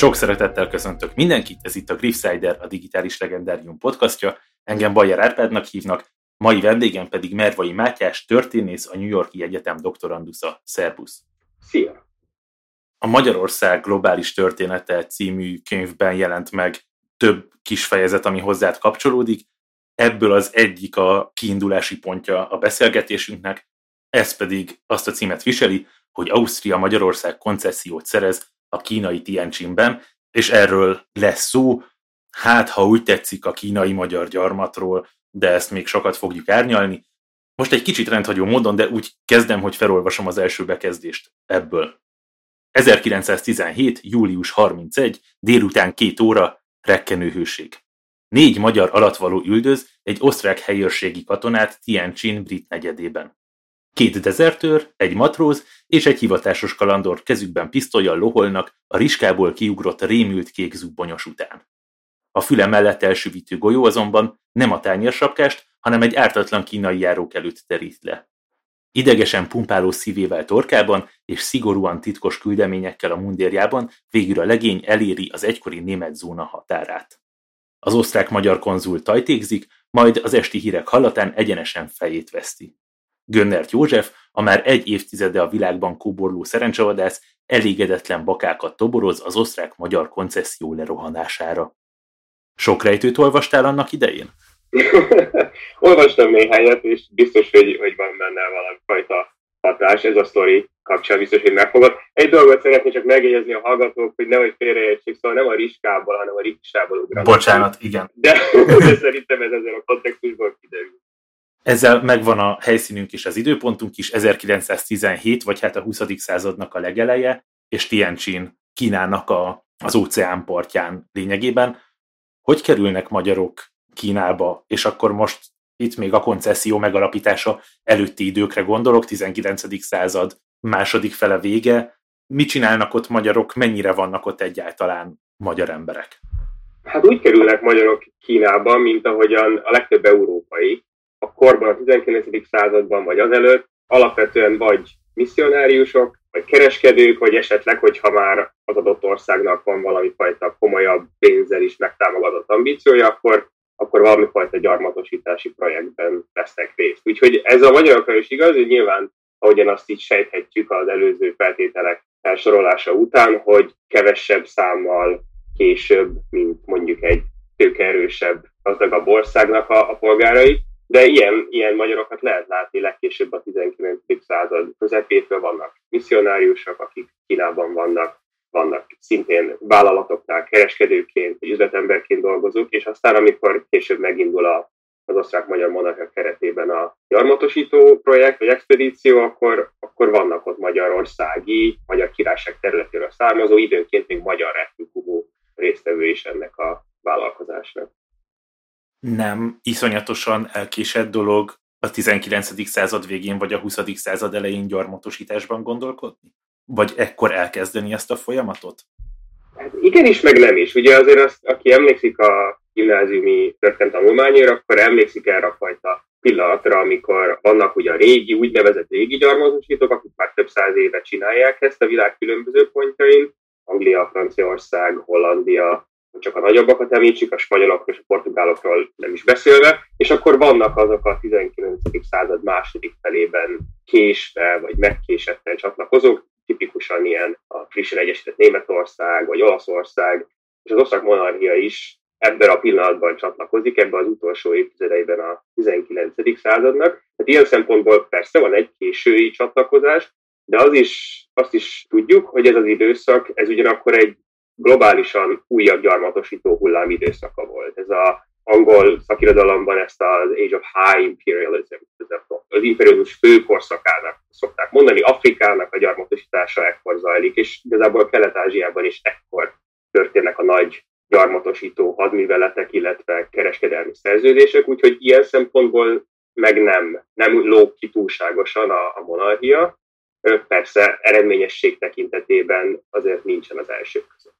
Sok szeretettel köszöntök mindenkit, ez itt a Griffsider, a Digitális Legendárium podcastja. Engem Bajer Árpádnak hívnak, mai vendégem pedig Mervai Mátyás, történész, a New Yorki Egyetem doktorandusza. Szerbusz! Szia! A Magyarország globális története című könyvben jelent meg több kis fejezet, ami hozzád kapcsolódik. Ebből az egyik a kiindulási pontja a beszélgetésünknek, ez pedig azt a címet viseli, hogy Ausztria Magyarország koncesziót szerez a kínai Tianjinben, és erről lesz szó, hát ha úgy tetszik a kínai magyar gyarmatról, de ezt még sokat fogjuk árnyalni. Most egy kicsit rendhagyó módon, de úgy kezdem, hogy felolvasom az első bekezdést ebből. 1917. július 31. délután két óra, rekkenő hőség. Négy magyar alatvaló üldöz egy osztrák helyőrségi katonát Tianjin brit negyedében. Két dezertőr, egy matróz és egy hivatásos kalandor kezükben pisztolyjal loholnak a riskából kiugrott rémült kék zubbonyos után. A füle mellett elsüvítő golyó azonban nem a tányérsapkást, hanem egy ártatlan kínai járók előtt terít le. Idegesen pumpáló szívével torkában és szigorúan titkos küldeményekkel a mundérjában végül a legény eléri az egykori német zóna határát. Az osztrák-magyar konzul tajtékzik, majd az esti hírek hallatán egyenesen fejét veszti. Gönnert József, a már egy évtizede a világban kóborló szerencsevadász, elégedetlen bakákat toboroz az osztrák-magyar koncesszió lerohanására. Sok rejtőt olvastál annak idején? Olvastam néhányat, és biztos, hogy, hogy van benne valami fajta hatás. Ez a sztori kapcsán biztos, hogy megfogad. Egy dolgot szeretnék csak megjegyezni a hallgatók, hogy nehogy félreértsék, szóval nem a riskából, hanem a riksából ugranak. Bocsánat, igen. De, de szerintem ez ezzel a kontextusból kiderül. Ezzel megvan a helyszínünk és az időpontunk is, 1917, vagy hát a 20. századnak a legeleje, és Tianjin Kínának a, az óceán partján lényegében. Hogy kerülnek magyarok Kínába, és akkor most itt még a koncesszió megalapítása előtti időkre gondolok, 19. század második fele vége. Mit csinálnak ott magyarok, mennyire vannak ott egyáltalán magyar emberek? Hát úgy kerülnek magyarok Kínába, mint ahogyan a legtöbb európai, a korban, a 19. században vagy azelőtt alapvetően vagy misszionáriusok, vagy kereskedők, vagy esetleg, hogyha már az adott országnak van valami fajta komolyabb pénzzel is megtámogatott ambíciója, akkor, akkor valami fajta gyarmatosítási projektben vesznek részt. Úgyhogy ez a magyarokra is igaz, hogy nyilván, ahogyan azt így sejthetjük az előző feltételek felsorolása után, hogy kevesebb számmal később, mint mondjuk egy tőkeerősebb, gazdagabb országnak a, a polgárai, de ilyen, ilyen magyarokat lehet látni legkésőbb a 19. század közepétől vannak misszionáriusok, akik Kínában vannak, vannak szintén vállalatoknál kereskedőként, üzletemberként dolgozók, és aztán amikor később megindul a, az osztrák-magyar monarchia keretében a gyarmatosító projekt, vagy expedíció, akkor, akkor vannak ott magyarországi, magyar királyság területéről származó, időnként még magyar etnikumú résztvevő is ennek a vállalkozásnak nem iszonyatosan elkésett dolog a 19. század végén vagy a 20. század elején gyarmatosításban gondolkodni? Vagy ekkor elkezdeni ezt a folyamatot? Hát igenis, meg nem is. Ugye azért azt, aki emlékszik a gimnáziumi történet tanulmányért, akkor emlékszik erre a fajta pillanatra, amikor vannak ugye a régi, úgynevezett régi gyarmatosítók, akik már több száz éve csinálják ezt a világ különböző pontjain, Anglia, Franciaország, Hollandia, csak a nagyobbakat említsük, a spanyolokról és a portugálokról nem is beszélve, és akkor vannak azok a 19. század második felében késve vagy megkésetten csatlakozók, tipikusan ilyen a frissen egyesített Németország vagy Olaszország, és az osztrák monarchia is ebben a pillanatban csatlakozik, ebben az utolsó évtizedeiben a 19. századnak. Tehát ilyen szempontból persze van egy késői csatlakozás, de az is, azt is tudjuk, hogy ez az időszak, ez ugyanakkor egy globálisan újabb gyarmatosító hullám időszaka volt. Ez a angol szakirodalomban ezt az Age of High Imperialism, az imperializmus főkorszakának szokták mondani, Afrikának a gyarmatosítása ekkor zajlik, és igazából Kelet-Ázsiában is ekkor történnek a nagy gyarmatosító hadműveletek, illetve kereskedelmi szerződések, úgyhogy ilyen szempontból meg nem, nem lóg ki túlságosan a, a monarchia. Persze eredményesség tekintetében azért nincsen az első között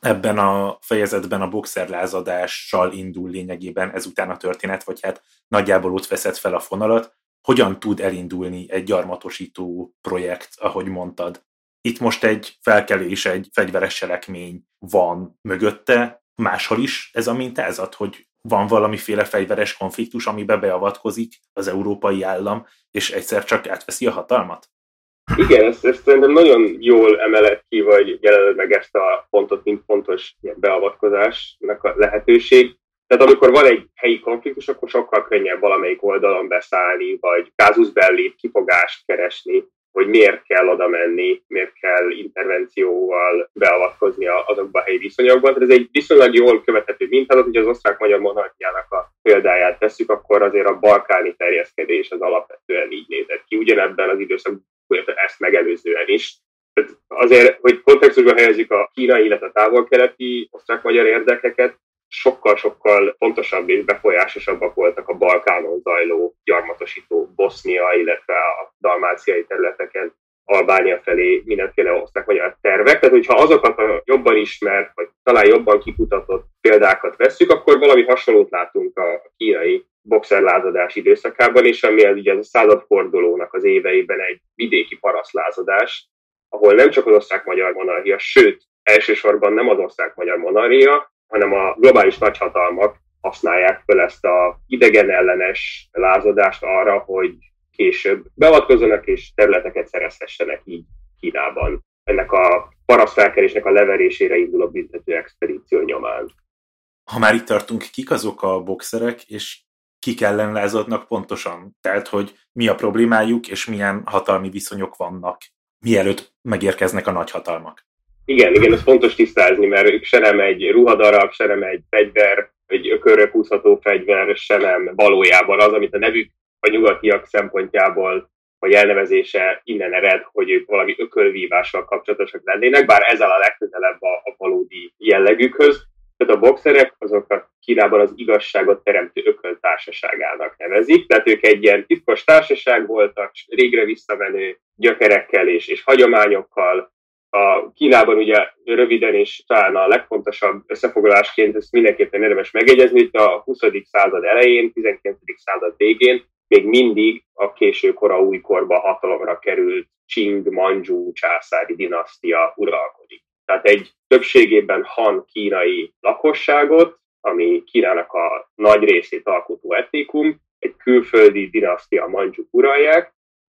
ebben a fejezetben a boxerlázadással indul lényegében ezután a történet, vagy hát nagyjából ott veszed fel a fonalat. Hogyan tud elindulni egy gyarmatosító projekt, ahogy mondtad? itt most egy felkelés, egy fegyveres selekmény van mögötte, máshol is ez a mintázat, hogy van valamiféle fegyveres konfliktus, amibe beavatkozik az európai állam, és egyszer csak átveszi a hatalmat? Igen, ezt, ezt szerintem nagyon jól emelet ki, vagy jelenleg meg ezt a pontot, mint fontos ilyen beavatkozásnak a lehetőség. Tehát amikor van egy helyi konfliktus, akkor sokkal könnyebb valamelyik oldalon beszállni, vagy kázus belli kifogást keresni, hogy miért kell oda menni, miért kell intervencióval beavatkozni azokba a helyi viszonyokban. Tehát ez egy viszonylag jól követhető mintázat, hogy az osztrák-magyar monarchiának a példáját tesszük, akkor azért a balkáni terjeszkedés az alapvetően így nézett ki. Ugyanebben az időszakban ezt megelőzően is. Tehát azért, hogy kontextusban helyezzük a kínai, illetve a távol-keleti osztrák-magyar érdekeket, sokkal-sokkal fontosabb és befolyásosabbak voltak a Balkánon zajló gyarmatosító Bosznia, illetve a dalmáciai területeken Albánia felé mindenféle osztrák-magyar tervek. Tehát, hogyha azokat a jobban ismert, vagy talán jobban kikutatott példákat vesszük, akkor valami hasonlót látunk a kínai boxerlázadás időszakában, és ami az ugye a századfordulónak az éveiben egy vidéki parasztlázadás, ahol nem csak az osztrák-magyar monarchia, sőt, elsősorban nem az osztrák-magyar monarchia, hanem a globális nagyhatalmak használják fel ezt a idegen ellenes lázadást arra, hogy később beavatkozzanak és területeket szerezhessenek így Kínában. Ennek a parasztfelkelésnek a leverésére induló büntető expedíció nyomán. Ha már itt tartunk, kik azok a boxerek, és kik ellen lázadnak pontosan? Tehát, hogy mi a problémájuk, és milyen hatalmi viszonyok vannak, mielőtt megérkeznek a nagyhatalmak? Igen, igen, ez fontos tisztázni, mert ők se nem egy ruhadarab, se nem egy fegyver, egy ökörre húzható fegyver, se nem valójában az, amit a nevük a nyugatiak szempontjából vagy elnevezése innen ered, hogy ők valami ökölvívással kapcsolatosak lennének, bár ezzel a legközelebb a, a valódi jellegükhöz. Tehát a boxerek azokat Kínában az igazságot teremtő ököltársaságának nevezik, tehát ők egy ilyen titkos társaság voltak, régre visszamenő gyökerekkel és, és hagyományokkal, a Kínában ugye röviden és talán a legfontosabb összefoglalásként ezt mindenképpen érdemes megjegyezni, hogy a 20. század elején, 19. század végén még mindig a késő kora újkorba hatalomra került Qing Manchu császári dinasztia uralkodik. Tehát egy többségében han kínai lakosságot, ami Kínának a nagy részét alkotó etnikum, egy külföldi dinasztia Manchu uralják,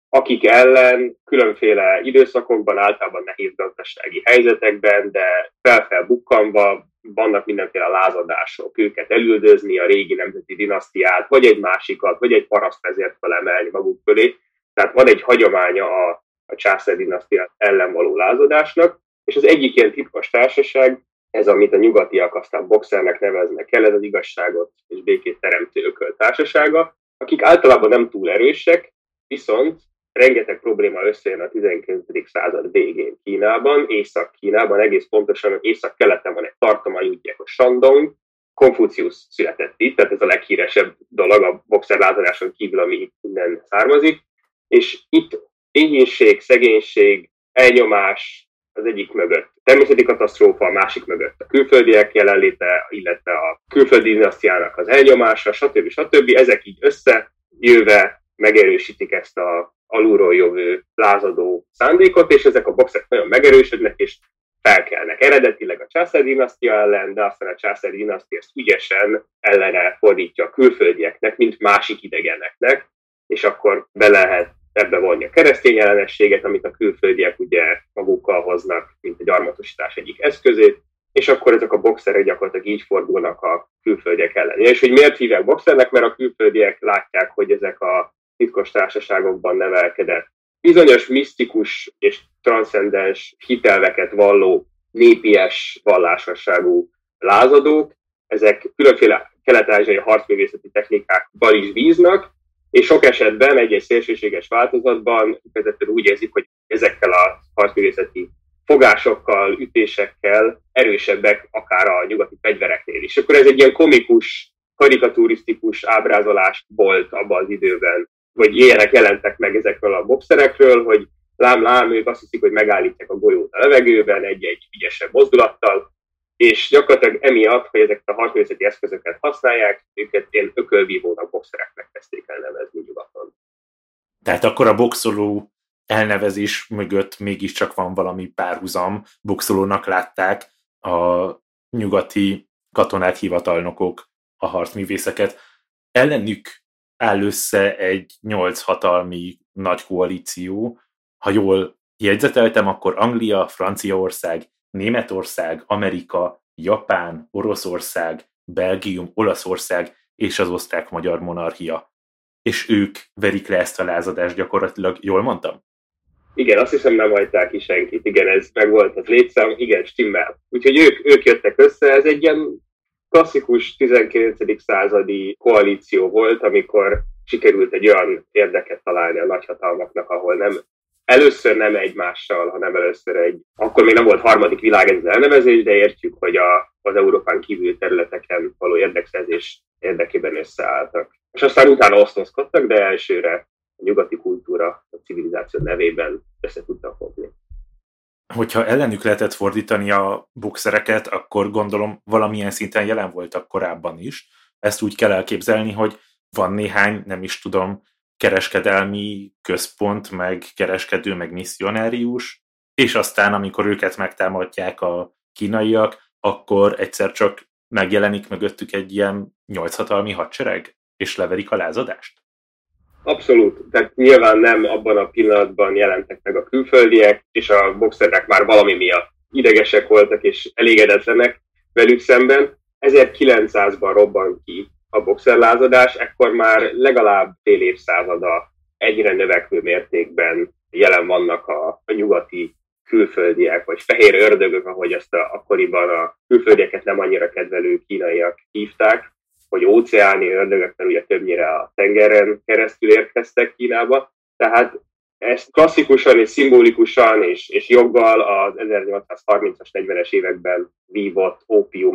akik ellen különféle időszakokban, általában nehéz gazdasági helyzetekben, de felfelbukkanva vannak mindenféle lázadások, őket elüldözni, a régi nemzeti dinasztiát, vagy egy másikat, vagy egy parasztvezért felemelni maguk fölé. Tehát van egy hagyománya a, a császár dinasztia ellen való lázadásnak, és az egyik ilyen titkos társaság, ez, amit a nyugatiak aztán boxernek neveznek el, ez az igazságot és békét teremtő ököl társasága, akik általában nem túl erősek, viszont rengeteg probléma összejön a 19. század végén Kínában, Észak-Kínában, egész pontosan észak-keleten van egy tartomány, úgy hogy Shandong, Konfucius született itt, tehát ez a leghíresebb dolog a boxerlázadáson kívül, ami innen származik, és itt éhínség, szegénység, elnyomás az egyik mögött, természeti katasztrófa, a másik mögött a külföldiek jelenléte, illetve a külföldi dinasztiának az elnyomása, stb. stb. Ezek így összejöve megerősítik ezt a alulról jövő lázadó szándékot, és ezek a boxek nagyon megerősödnek, és felkelnek. Eredetileg a császári dinasztia ellen, de aztán a császári dinasztia ezt ügyesen ellene fordítja a külföldieknek, mint másik idegeneknek, és akkor be lehet ebbe vonni a keresztény ellenességet, amit a külföldiek ugye magukkal hoznak, mint egy gyarmatosítás egyik eszközét, és akkor ezek a boxerek gyakorlatilag így fordulnak a külföldiek ellen. És hogy miért hívják boxernek? Mert a külföldiek látják, hogy ezek a titkos társaságokban nevelkedett. Bizonyos misztikus és transzcendens hitelveket valló népies vallásosságú lázadók, ezek különféle kelet-ázsiai harcművészeti technikákban is bíznak, és sok esetben egy-egy szélsőséges változatban vezető úgy érzik, hogy ezekkel a harcművészeti fogásokkal, ütésekkel erősebbek akár a nyugati fegyvereknél is. Akkor ez egy ilyen komikus, karikaturisztikus ábrázolás volt abban az időben vagy ilyenek jelentek meg ezekről a boxerekről, hogy lám, lám, ők azt hiszik, hogy megállítják a golyót a levegőben egy-egy ügyesebb mozdulattal, és gyakorlatilag emiatt, hogy ezeket a harcművészeti eszközöket használják, őket én ökölvívónak boxereknek kezdték el nevezni nyugaton. Tehát akkor a boxoló elnevezés mögött mégiscsak van valami párhuzam, boxolónak látták a nyugati katonák, hivatalnokok a harcművészeket. Ellenük áll össze egy nyolc hatalmi nagy koalíció. Ha jól jegyzeteltem, akkor Anglia, Franciaország, Németország, Amerika, Japán, Oroszország, Belgium, Olaszország és az osztrák-magyar monarchia. És ők verik le ezt a lázadást gyakorlatilag, jól mondtam? Igen, azt hiszem nem hagyták ki senkit. Igen, ez meg volt az létszám, igen, stimmel. Úgyhogy ők, ők jöttek össze, ez egy ilyen klasszikus 19. századi koalíció volt, amikor sikerült egy olyan érdeket találni a nagyhatalmaknak, ahol nem először nem egymással, hanem először egy, akkor még nem volt harmadik világ ez az elnevezés, de értjük, hogy a, az Európán kívül területeken való érdekszerzés érdekében összeálltak. És aztán utána osztozkodtak, de elsőre a nyugati kultúra, a civilizáció nevében össze tudtak fogni. Hogyha ellenük lehetett fordítani a bukszereket, akkor gondolom valamilyen szinten jelen voltak korábban is. Ezt úgy kell elképzelni, hogy van néhány, nem is tudom, kereskedelmi központ, meg kereskedő, meg misszionárius, és aztán, amikor őket megtámadják a kínaiak, akkor egyszer csak megjelenik mögöttük egy ilyen nyolchatalmi hadsereg, és leverik a lázadást? Abszolút. Tehát nyilván nem abban a pillanatban jelentek meg a külföldiek, és a boxerek már valami miatt idegesek voltak és elégedetlenek velük szemben. 1900-ban robban ki a boxerlázadás, ekkor már legalább fél évszázada egyre növekvő mértékben jelen vannak a, a nyugati külföldiek, vagy fehér ördögök, ahogy ezt a, akkoriban a külföldieket nem annyira kedvelő kínaiak hívták, hogy óceáni ördögök, mert ugye többnyire a tengeren keresztül érkeztek Kínába. Tehát ezt klasszikusan és szimbolikusan és, és joggal az 1830-as, 40-es években vívott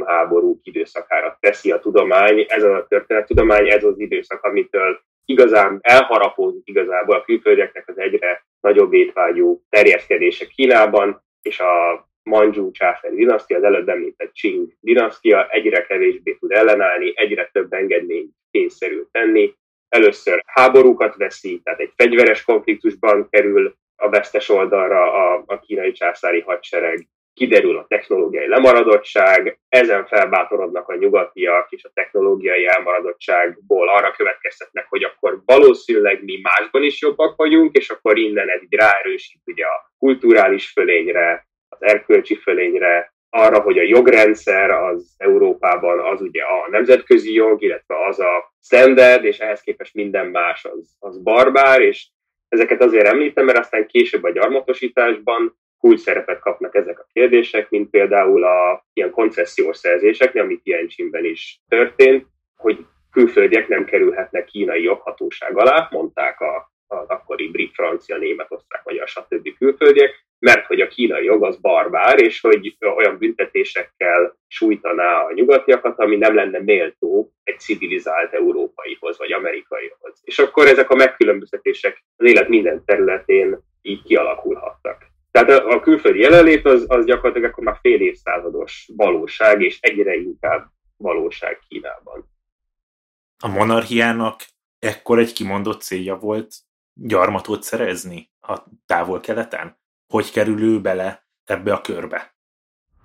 háború időszakára teszi a tudomány. Ez a történettudomány, ez az időszak, amitől igazán elharapózik igazából a külföldieknek az egyre nagyobb étvágyú terjeszkedése Kínában, és a Manzsú császári dinasztia, az előbb említett Qing dinasztia egyre kevésbé tud ellenállni, egyre több engedményt kényszerül tenni, először háborúkat veszi, tehát egy fegyveres konfliktusban kerül a vesztes oldalra a, a kínai császári hadsereg, kiderül a technológiai lemaradottság, ezen felbátorodnak a nyugatiak, és a technológiai elmaradottságból arra következtetnek, hogy akkor valószínűleg mi másban is jobbak vagyunk, és akkor innen ez így ráerősít ugye a kulturális fölényre, az erkölcsi fölényre, arra, hogy a jogrendszer az Európában az ugye a nemzetközi jog, illetve az a standard, és ehhez képest minden más az, az barbár, és ezeket azért említem, mert aztán később a gyarmatosításban kulcs szerepet kapnak ezek a kérdések, mint például a ilyen koncesziós szerzéseknél, amit Tianjinben is történt, hogy külföldiek nem kerülhetnek kínai joghatóság alá, mondták a, az akkori brit, francia, német, osztrák, magyar, stb. külföldiek, mert hogy a kínai jog az barbár, és hogy olyan büntetésekkel sújtaná a nyugatiakat, ami nem lenne méltó egy civilizált európaihoz vagy amerikaihoz. És akkor ezek a megkülönböztetések az élet minden területén így kialakulhattak. Tehát a külföldi jelenlét az, az gyakorlatilag akkor már fél évszázados valóság, és egyre inkább valóság Kínában. A monarchiának ekkor egy kimondott célja volt gyarmatot szerezni a távol-keleten? hogy kerül ő bele ebbe a körbe?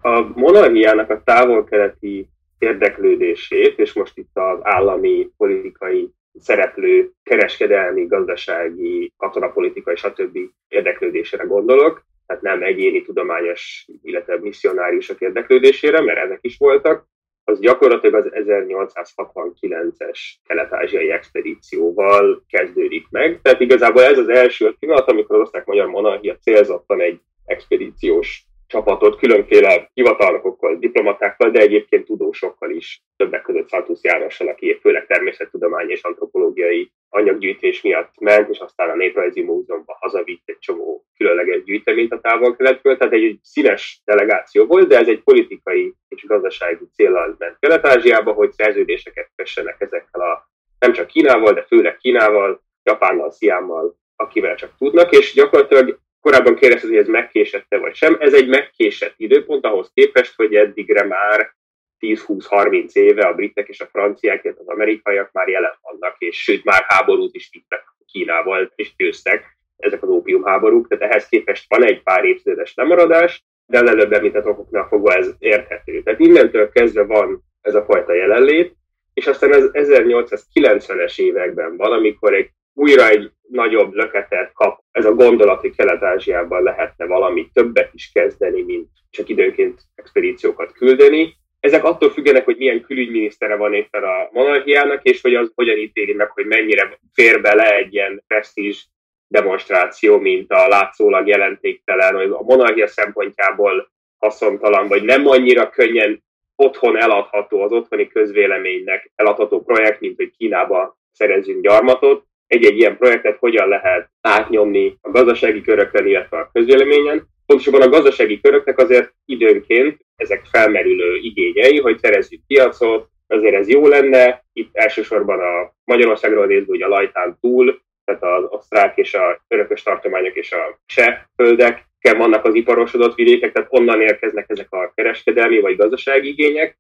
A monarchiának a távol-keleti érdeklődését, és most itt az állami, politikai szereplő, kereskedelmi, gazdasági, katonapolitikai, stb. érdeklődésére gondolok, tehát nem egyéni tudományos, illetve misszionáriusok érdeklődésére, mert ezek is voltak, az gyakorlatilag az 1869-es kelet-ázsiai expedícióval kezdődik meg. Tehát igazából ez az első pillanat, amikor az osztrák-magyar monarchia célzottan egy expedíciós csapatot különféle hivatalnokokkal, diplomatákkal, de egyébként tudósokkal is, többek között Santus Jánossal, aki főleg természettudomány és antropológiai anyaggyűjtés miatt ment, és aztán a Néprajzi Múzeumban hazavitt egy csomó különleges gyűjteményt a távol-keletből, tehát egy színes delegáció volt, de ez egy politikai és gazdasági célral ment Kelet-Ázsiába, hogy szerződéseket kössenek ezekkel a nem csak Kínával, de főleg Kínával, Japánnal, Sziámmal, akivel csak tudnak, és gyakorlatilag korábban kérdezted, hogy ez megkésette vagy sem. Ez egy megkésett időpont ahhoz képest, hogy eddigre már 10-20-30 éve a britek és a franciák, illetve az amerikaiak már jelen vannak, és sőt már háborút is vittek Kínával, és győztek. ezek az ópiumháborúk, tehát ehhez képest van egy pár évtizedes lemaradás, de előbb említett okoknál fogva ez érthető. Tehát innentől kezdve van ez a fajta jelenlét, és aztán az 1890-es években van, amikor egy újra egy nagyobb löketet kap ez a gondolat, hogy Kelet-Ázsiában lehetne valami többet is kezdeni, mint csak időnként expedíciókat küldeni. Ezek attól függenek, hogy milyen külügyminisztere van éppen a monarchiának, és hogy az hogyan ítéli meg, hogy mennyire fér bele egy ilyen presztízs demonstráció, mint a látszólag jelentéktelen, hogy a monarchia szempontjából haszontalan, vagy nem annyira könnyen otthon eladható, az otthoni közvéleménynek eladható projekt, mint hogy Kínába szerezzünk gyarmatot. Egy-egy ilyen projektet hogyan lehet átnyomni a gazdasági körökön, illetve a közvéleményen. Pontosabban a gazdasági köröknek azért időnként ezek felmerülő igényei, hogy szerezzük piacot, azért ez jó lenne. Itt elsősorban a Magyarországról nézve, hogy a Lajtán túl, tehát az osztrák és a örökös tartományok és a cseh földek vannak az iparosodott vidékek, tehát onnan érkeznek ezek a kereskedelmi vagy gazdasági igények.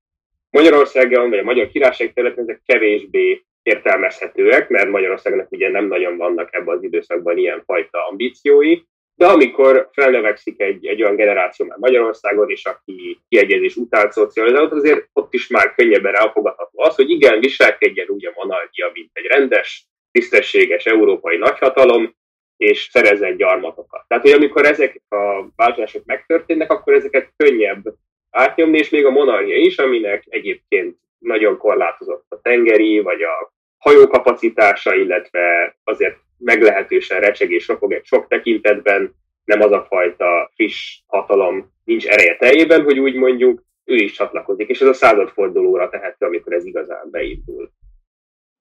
Magyarországon, vagy a Magyar Királyság területen ezek kevésbé értelmezhetőek, mert Magyarországnak ugye nem nagyon vannak ebben az időszakban ilyen fajta ambíciói, de amikor felnövekszik egy, egy olyan generáció már Magyarországon, és aki kiegyezés után szocializálódott, azért ott is már könnyebben elfogadható az, hogy igen, viselkedjen úgy a monarchia, mint egy rendes, tisztességes európai nagyhatalom, és szerezzen gyarmatokat. Tehát, hogy amikor ezek a változások megtörténnek, akkor ezeket könnyebb átnyomni, és még a monarchia is, aminek egyébként nagyon korlátozott a tengeri, vagy a hajókapacitása, illetve azért meglehetősen recseg és ropog egy sok tekintetben, nem az a fajta friss hatalom nincs ereje teljében, hogy úgy mondjuk, ő is csatlakozik, és ez a századfordulóra tehető, amikor ez igazán beindul.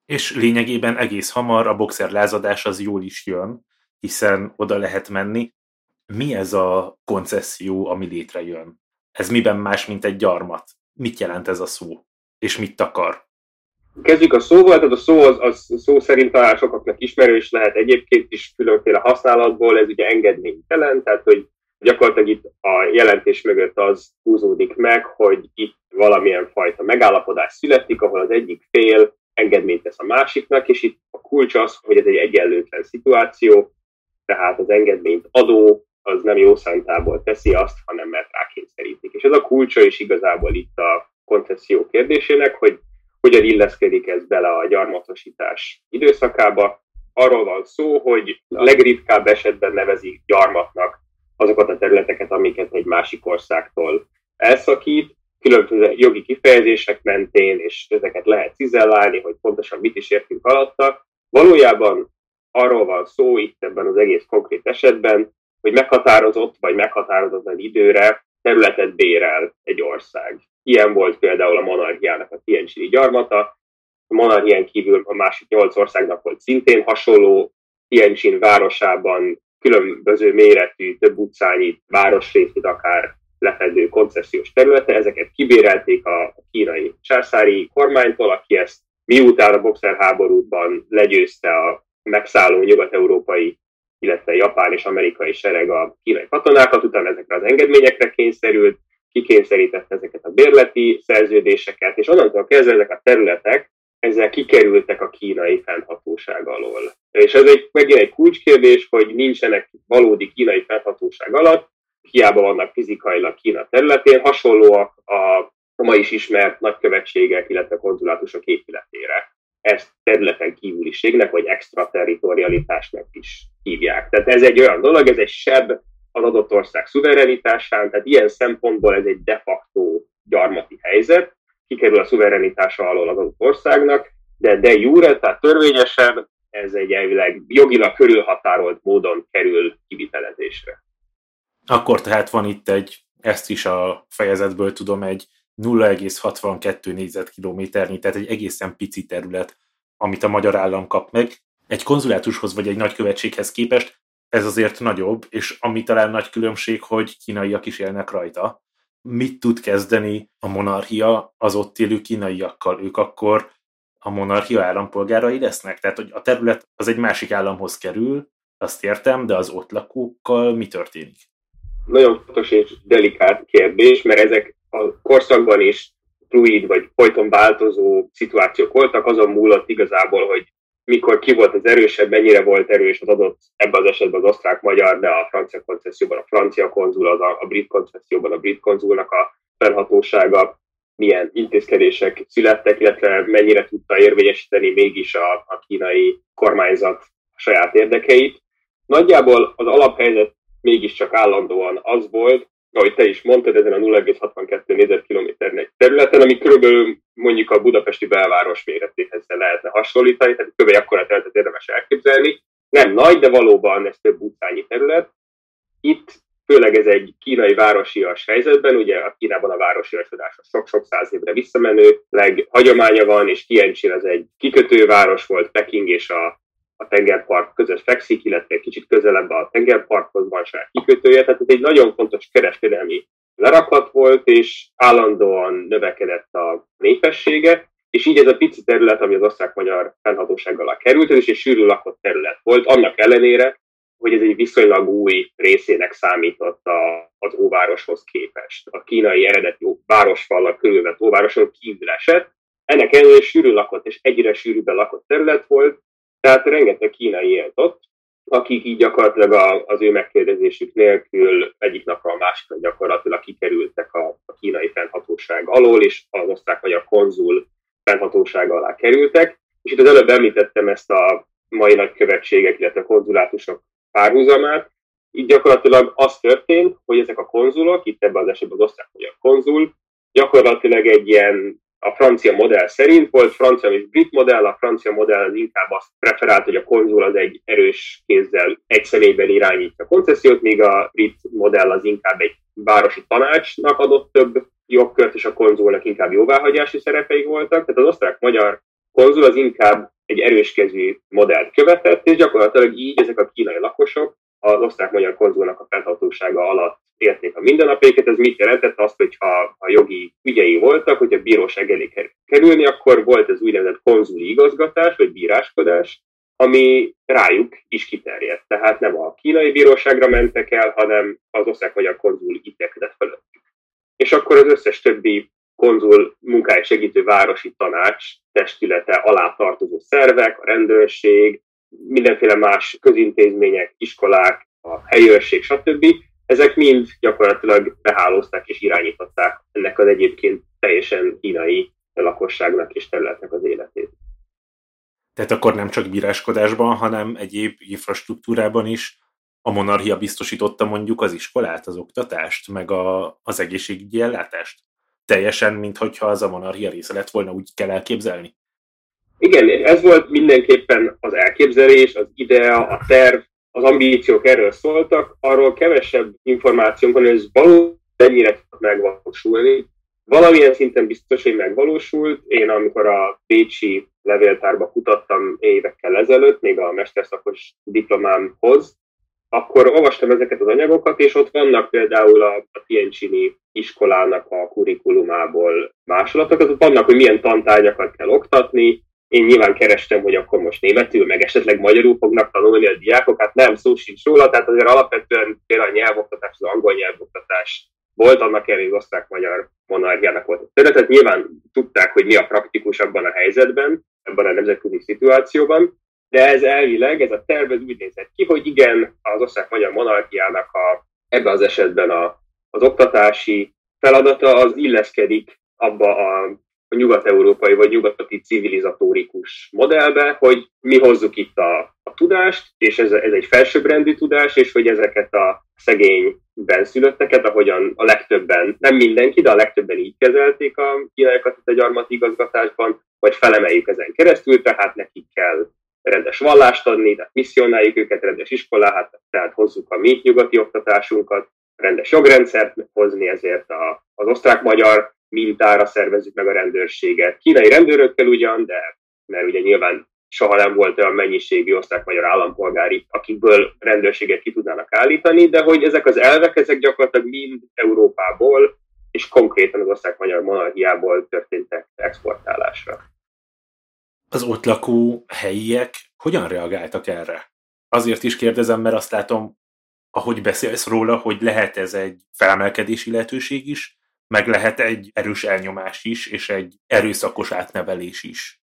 És lényegében egész hamar a boxer lázadás az jól is jön, hiszen oda lehet menni. Mi ez a koncesszió, ami létrejön? Ez miben más, mint egy gyarmat? Mit jelent ez a szó? És mit takar? Kezdjük a szóval, tehát a szó az, az szó szerint talán sokaknak ismerős lehet egyébként is különféle használatból, ez ugye engedménytelen, tehát hogy gyakorlatilag itt a jelentés mögött az húzódik meg, hogy itt valamilyen fajta megállapodás születik, ahol az egyik fél engedményt tesz a másiknak, és itt a kulcs az, hogy ez egy egyenlőtlen szituáció, tehát az engedményt adó az nem jó szántából teszi azt, hanem mert rákényszerítik. És ez a kulcsa is igazából itt a koncesszió kérdésének, hogy hogyan illeszkedik ez bele a gyarmatosítás időszakába. Arról van szó, hogy a legritkább esetben nevezik gyarmatnak azokat a területeket, amiket egy másik országtól elszakít, különböző jogi kifejezések mentén, és ezeket lehet cizellálni, hogy pontosan mit is értünk alatta. Valójában arról van szó itt ebben az egész konkrét esetben, hogy meghatározott vagy meghatározatlan időre területet bérel egy ország. Ilyen volt például a monarchiának a Tiencsini gyarmata, a monarchián kívül a másik nyolc országnak volt szintén hasonló, Tiencsin városában különböző méretű, több utcányi városrészét akár lefedő koncesziós területe, ezeket kibérelték a kínai császári kormánytól, aki ezt miután a boxer háborúban legyőzte a megszálló nyugat-európai, illetve japán és amerikai sereg a kínai katonákat, utána ezekre az engedményekre kényszerült, kikényszerítette ezeket a bérleti szerződéseket, és onnantól kezdve ezek a területek ezzel kikerültek a kínai fennhatóság alól. És ez egy, megint egy kulcskérdés, hogy nincsenek valódi kínai fennhatóság alatt, hiába vannak fizikailag Kína területén, hasonlóak a, a ma is ismert nagykövetségek, illetve konzulátusok épületére ezt területen kívüliségnek, vagy extraterritorialitásnak is hívják. Tehát ez egy olyan dolog, ez egy seb az adott ország szuverenitásán, tehát ilyen szempontból ez egy de facto gyarmati helyzet, kikerül a szuverenitása alól az adott országnak, de de jure, tehát törvényesen ez egy elvileg jogilag körülhatárolt módon kerül kivitelezésre. Akkor tehát van itt egy, ezt is a fejezetből tudom, egy 0,62 négyzetkilométernyi, tehát egy egészen pici terület, amit a magyar állam kap meg. Egy konzulátushoz vagy egy nagykövetséghez képest ez azért nagyobb, és ami talán nagy különbség, hogy kínaiak is élnek rajta. Mit tud kezdeni a monarchia az ott élő kínaiakkal? Ők akkor a monarchia állampolgárai lesznek? Tehát, hogy a terület az egy másik államhoz kerül, azt értem, de az ott lakókkal mi történik? Nagyon fontos és delikát kérdés, mert ezek a korszakban is fluid vagy folyton változó szituációk voltak, azon múlott igazából, hogy mikor ki volt az erősebb, mennyire volt erős az adott ebben az esetben az osztrák-magyar, de a francia koncesszióban a francia konzul, az a, a brit koncesszióban a brit konzulnak a fennhatósága, milyen intézkedések születtek, illetve mennyire tudta érvényesíteni mégis a, a kínai kormányzat saját érdekeit. Nagyjából az alaphelyzet mégiscsak állandóan az volt, ahogy te is mondtad, ezen a 0,62 négyzetkilométernek területen, ami körülbelül mondjuk a budapesti belváros méretéhez lehetne hasonlítani, tehát kb. akkora területet érdemes elképzelni. Nem nagy, de valóban ez több utcányi terület. Itt főleg ez egy kínai városias helyzetben, ugye a Kínában a városiasodás sok-sok száz évre visszamenő, hagyománya van, és Tianjin az egy kikötőváros volt, Peking és a a tengerpart között fekszik, illetve kicsit közelebb a tengerparthoz van saját kikötője, tehát ez egy nagyon fontos kereskedelmi lerakat volt, és állandóan növekedett a népessége, és így ez a pici terület, ami az osztrák-magyar fennhatóság alá került, ez is egy sűrű lakott terület volt, annak ellenére, hogy ez egy viszonylag új részének számított a, az óvároshoz képest. A kínai eredeti városfallal körülvett óvároson kívül esett, ennek ellenére sűrű lakott és egyre sűrűbben lakott terület volt, tehát rengeteg kínai élt ott, akik így gyakorlatilag az ő megkérdezésük nélkül egyik napra a másikra gyakorlatilag kikerültek a, kínai fennhatóság alól, és az osztrák-magyar konzul fennhatóság alá kerültek. És itt az előbb említettem ezt a mai nagykövetségek, illetve konzulátusok párhuzamát. Így gyakorlatilag az történt, hogy ezek a konzulok, itt ebben az esetben az osztrák-magyar konzul, gyakorlatilag egy ilyen a francia modell szerint volt, francia és brit modell, a francia modell inkább azt preferált, hogy a konzul az egy erős kézzel egy személyben irányítja a koncesziót, míg a brit modell az inkább egy városi tanácsnak adott több jogkört, és a konzulnak inkább jóváhagyási szerepeik voltak. Tehát az osztrák-magyar konzul az inkább egy erőskezű modellt követett, és gyakorlatilag így ezek a kínai lakosok az osztrák-magyar konzulnak a fennhatósága alatt érték a mindennapjaikat. Ez mit jelentett? Azt, hogyha a jogi ügyei voltak, hogy a bíróság elé kerülni, akkor volt ez úgynevezett konzuli igazgatás, vagy bíráskodás, ami rájuk is kiterjedt. Tehát nem a kínai bíróságra mentek el, hanem az osztrák-magyar konzul ítélkedett fölöttük. És akkor az összes többi konzul munkáját segítő városi tanács testülete alá tartozó szervek, a rendőrség, mindenféle más közintézmények, iskolák, a helyőrség, stb. Ezek mind gyakorlatilag behálózták és irányították ennek az egyébként teljesen kínai lakosságnak és területnek az életét. Tehát akkor nem csak bíráskodásban, hanem egyéb infrastruktúrában is a monarchia biztosította mondjuk az iskolát, az oktatást, meg a, az egészségügyi ellátást? Teljesen, mintha az a monarchia része lett volna, úgy kell elképzelni? Igen, ez volt mindenképpen az elképzelés, az idea, a terv, az ambíciók erről szóltak, arról kevesebb információnk van, hogy ez valóban ennyire tud megvalósulni. Valamilyen szinten biztos, hogy megvalósult. Én amikor a Bécsi levéltárba kutattam évekkel ezelőtt, még a mesterszakos diplomámhoz, akkor olvastam ezeket az anyagokat, és ott vannak például a, a Tiencsini iskolának a kurikulumából másolatok, azok vannak, hogy milyen tantárgyakat kell oktatni, én nyilván kerestem, hogy akkor most németül, meg esetleg magyarul fognak tanulni a diákok, hát nem, szó sincs róla, tehát azért alapvetően például a nyelvoktatás, az angol nyelvoktatás volt, annak elég osztrák-magyar monarchiának volt a terület, nyilván tudták, hogy mi a praktikus abban a helyzetben, ebben a nemzetközi szituációban, de ez elvileg, ez a terv úgy nézett ki, hogy igen, az osztrák-magyar monarchiának a, ebben az esetben a, az oktatási feladata az illeszkedik abba a a nyugat-európai vagy nyugati civilizatórikus modellbe, hogy mi hozzuk itt a, a tudást, és ez, ez egy felsőbbrendű tudás, és hogy ezeket a szegény benszülötteket, ahogyan a legtöbben, nem mindenki, de a legtöbben így kezelték a kínaiakat a gyarmati igazgatásban, vagy felemeljük ezen keresztül, tehát nekik kell rendes vallást adni, tehát misszionáljuk őket, rendes iskolát, tehát hozzuk a mi nyugati oktatásunkat, rendes jogrendszert hozni, ezért a, az osztrák-magyar mintára szervezzük meg a rendőrséget. Kínai rendőrökkel ugyan, de mert ugye nyilván soha nem volt olyan mennyiségű osztrák-magyar állampolgári, akikből rendőrséget ki tudnának állítani, de hogy ezek az elvek, ezek gyakorlatilag mind Európából és konkrétan az osztrák-magyar monarchiából történtek exportálásra. Az ott lakó helyiek hogyan reagáltak erre? Azért is kérdezem, mert azt látom, ahogy beszélsz róla, hogy lehet ez egy felmelkedési lehetőség is, meg lehet egy erős elnyomás is, és egy erőszakos átnevelés is.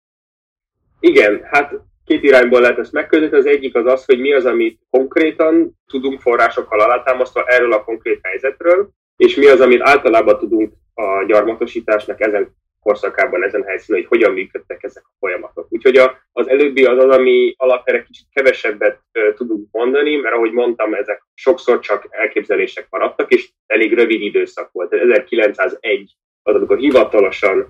Igen, hát két irányból lehet ezt megközelíteni. Az egyik az az, hogy mi az, amit konkrétan tudunk forrásokkal alátámasztva erről a konkrét helyzetről, és mi az, amit általában tudunk a gyarmatosításnak ezen korszakában, ezen helyszínen, hogy hogyan működtek ezek a folyamatok. Úgyhogy a, az előbbi az az, ami alapjára kicsit kevesebbet uh, tudunk mondani, mert ahogy mondtam, ezek sokszor csak elképzelések maradtak, és elég rövid időszak volt. 1901 az, amikor hivatalosan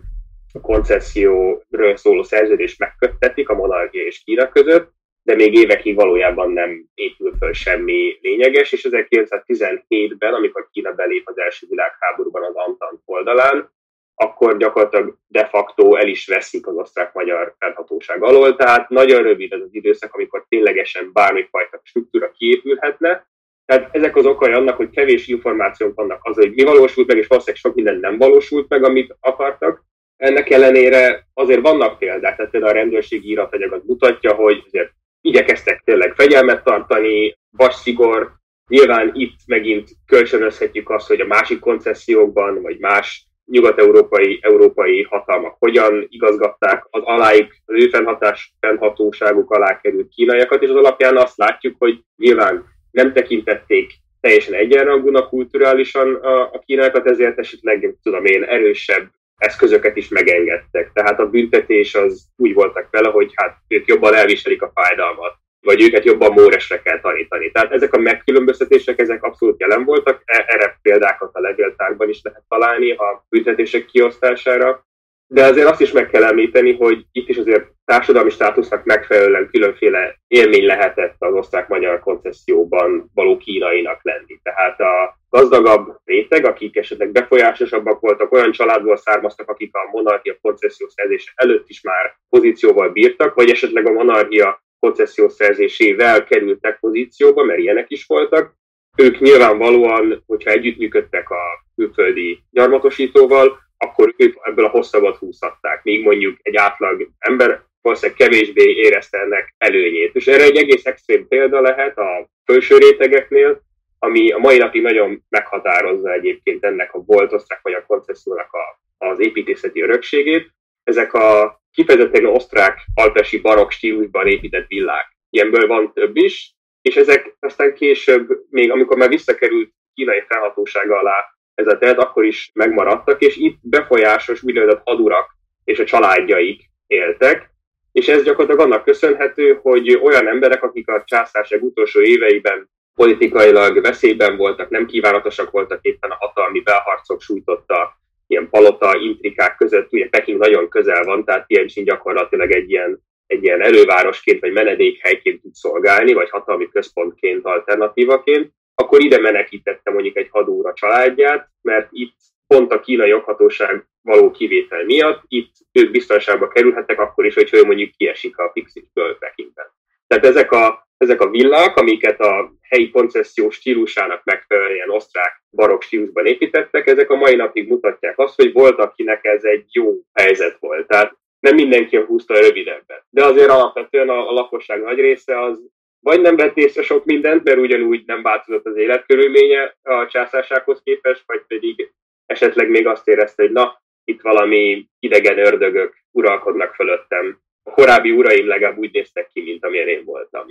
a koncesszióról szóló szerződést megköttetik a monarchia és Kína között, de még évekig valójában nem épül föl semmi lényeges, és 1917-ben, amikor Kína belép az első világháborúban az Antant oldalán, akkor gyakorlatilag de facto el is veszik az osztrák-magyar fennhatóság alól, tehát nagyon rövid ez az időszak, amikor ténylegesen bármifajta struktúra kiépülhetne. Tehát ezek az okai annak, hogy kevés információk vannak az, hogy mi valósult meg, és valószínűleg sok minden nem valósult meg, amit akartak. Ennek ellenére azért vannak példák, tehát például a rendőrségi iratanyag az mutatja, hogy azért igyekeztek tényleg fegyelmet tartani, szigor, Nyilván itt megint kölcsönözhetjük azt, hogy a másik koncesziókban, vagy más nyugat-európai európai hatalmak hogyan igazgatták az aláik, az ő fennhatás, fennhatóságuk alá került kínaiakat, és az alapján azt látjuk, hogy nyilván nem tekintették teljesen egyenrangúnak kulturálisan a, a kínaiakat, ezért esetleg, tudom én, erősebb eszközöket is megengedtek. Tehát a büntetés az úgy voltak vele, hogy hát ők jobban elviselik a fájdalmat vagy őket jobban móresre kell tanítani. Tehát ezek a megkülönböztetések, ezek abszolút jelen voltak, e- erre példákat a levéltárban is lehet találni a büntetések kiosztására, de azért azt is meg kell említeni, hogy itt is azért társadalmi státusznak megfelelően különféle élmény lehetett az osztrák-magyar koncesszióban való kínainak lenni. Tehát a gazdagabb réteg, akik esetleg befolyásosabbak voltak, olyan családból származtak, akik a monarchia koncesszió szerzése előtt is már pozícióval bírtak, vagy esetleg a monarchia koncesziós szerzésével kerültek pozícióba, mert ilyenek is voltak. Ők nyilvánvalóan, hogyha együttműködtek a külföldi gyarmatosítóval, akkor ők ebből a hosszabbat húzhatták, míg mondjuk egy átlag ember valószínűleg kevésbé érezte ennek előnyét. És erre egy egész extrém példa lehet a felső rétegeknél, ami a mai napig nagyon meghatározza egyébként ennek a volt vagy a koncessziónak a, az építészeti örökségét. Ezek a kifejezetten osztrák alpesi barokk stílusban épített villák. Ilyenből van több is, és ezek aztán később, még amikor már visszakerült kínai felhatósága alá ez a terület, akkor is megmaradtak, és itt befolyásos úgynevezett hadurak és a családjaik éltek, és ez gyakorlatilag annak köszönhető, hogy olyan emberek, akik a császárság utolsó éveiben politikailag veszélyben voltak, nem kívánatosak voltak éppen a hatalmi belharcok sújtotta ilyen palota intrikák között, ugye Peking nagyon közel van, tehát Tianjin gyakorlatilag egy ilyen, egy ilyen elővárosként vagy menedékhelyként tud szolgálni, vagy hatalmi központként, alternatívaként, akkor ide menekítette mondjuk egy hadóra családját, mert itt pont a kínai joghatóság való kivétel miatt itt ők biztonságba kerülhettek akkor is, hogyha ő mondjuk kiesik a Pixisből Pekingben. Tehát ezek a ezek a villák, amiket a helyi koncesszió stílusának megfelelően osztrák barokk stílusban építettek, ezek a mai napig mutatják azt, hogy volt, akinek ez egy jó helyzet volt. Tehát nem mindenki húzta rövidebben. De azért alapvetően a, a lakosság nagy része az vagy nem vett észre sok mindent, mert ugyanúgy nem változott az életkörülménye a császársághoz képest, vagy pedig esetleg még azt érezte, hogy na, itt valami idegen ördögök uralkodnak fölöttem. A korábbi uraim legalább úgy néztek ki, mint amilyen én voltam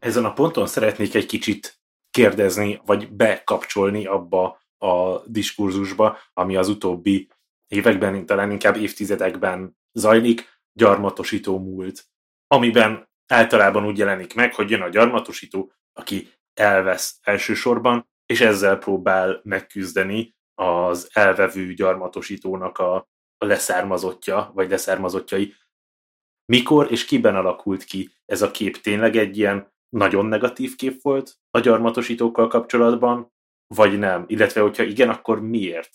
ezen a ponton szeretnék egy kicsit kérdezni, vagy bekapcsolni abba a diskurzusba, ami az utóbbi években, talán inkább évtizedekben zajlik, gyarmatosító múlt, amiben általában úgy jelenik meg, hogy jön a gyarmatosító, aki elvesz elsősorban, és ezzel próbál megküzdeni az elvevő gyarmatosítónak a, a leszármazottja, vagy leszármazottjai. Mikor és kiben alakult ki ez a kép? Tényleg egy ilyen nagyon negatív kép volt a gyarmatosítókkal kapcsolatban, vagy nem? Illetve, hogyha igen, akkor miért?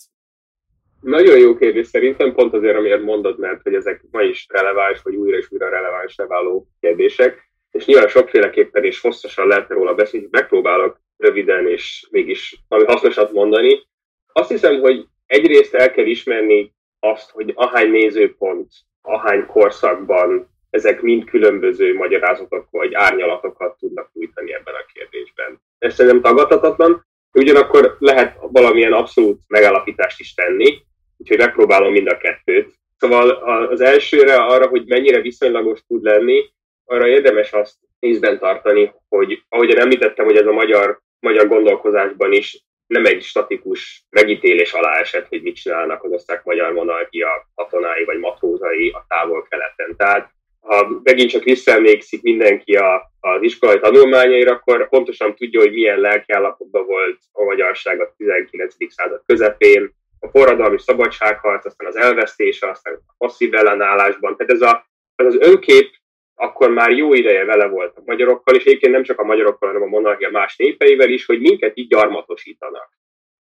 Nagyon jó kérdés szerintem, pont azért, amiért mondod, mert hogy ezek ma is releváns, vagy újra és újra releváns váló kérdések, és nyilván sokféleképpen és hosszasan lehetne róla beszélni, megpróbálok röviden és mégis valami hasznosat mondani. Azt hiszem, hogy egyrészt el kell ismerni azt, hogy ahány nézőpont, ahány korszakban ezek mind különböző magyarázatok vagy árnyalatokat tudnak nyújtani ebben a kérdésben. Ez szerintem tagadhatatlan, ugyanakkor lehet valamilyen abszolút megállapítást is tenni, úgyhogy megpróbálom mind a kettőt Szóval az elsőre arra, hogy mennyire viszonylagos tud lenni, arra érdemes azt észben tartani, hogy ahogyan említettem, hogy ez a magyar, magyar gondolkozásban is nem egy statikus megítélés alá esett, hogy mit csinálnak az osztrák-magyar monarchia katonái vagy matrózai a távol-keleten. Tehát ha megint csak visszaemlékszik mindenki a, az iskolai tanulmányaira, akkor pontosan tudja, hogy milyen lelkiállapotban volt a magyarság a 19. század közepén, a forradalmi szabadságharc, aztán az elvesztése, aztán a passzív ellenállásban. Tehát ez, a, ez az önkép akkor már jó ideje vele volt a magyarokkal, és egyébként nem csak a magyarokkal, hanem a monarchia más népeivel is, hogy minket így gyarmatosítanak.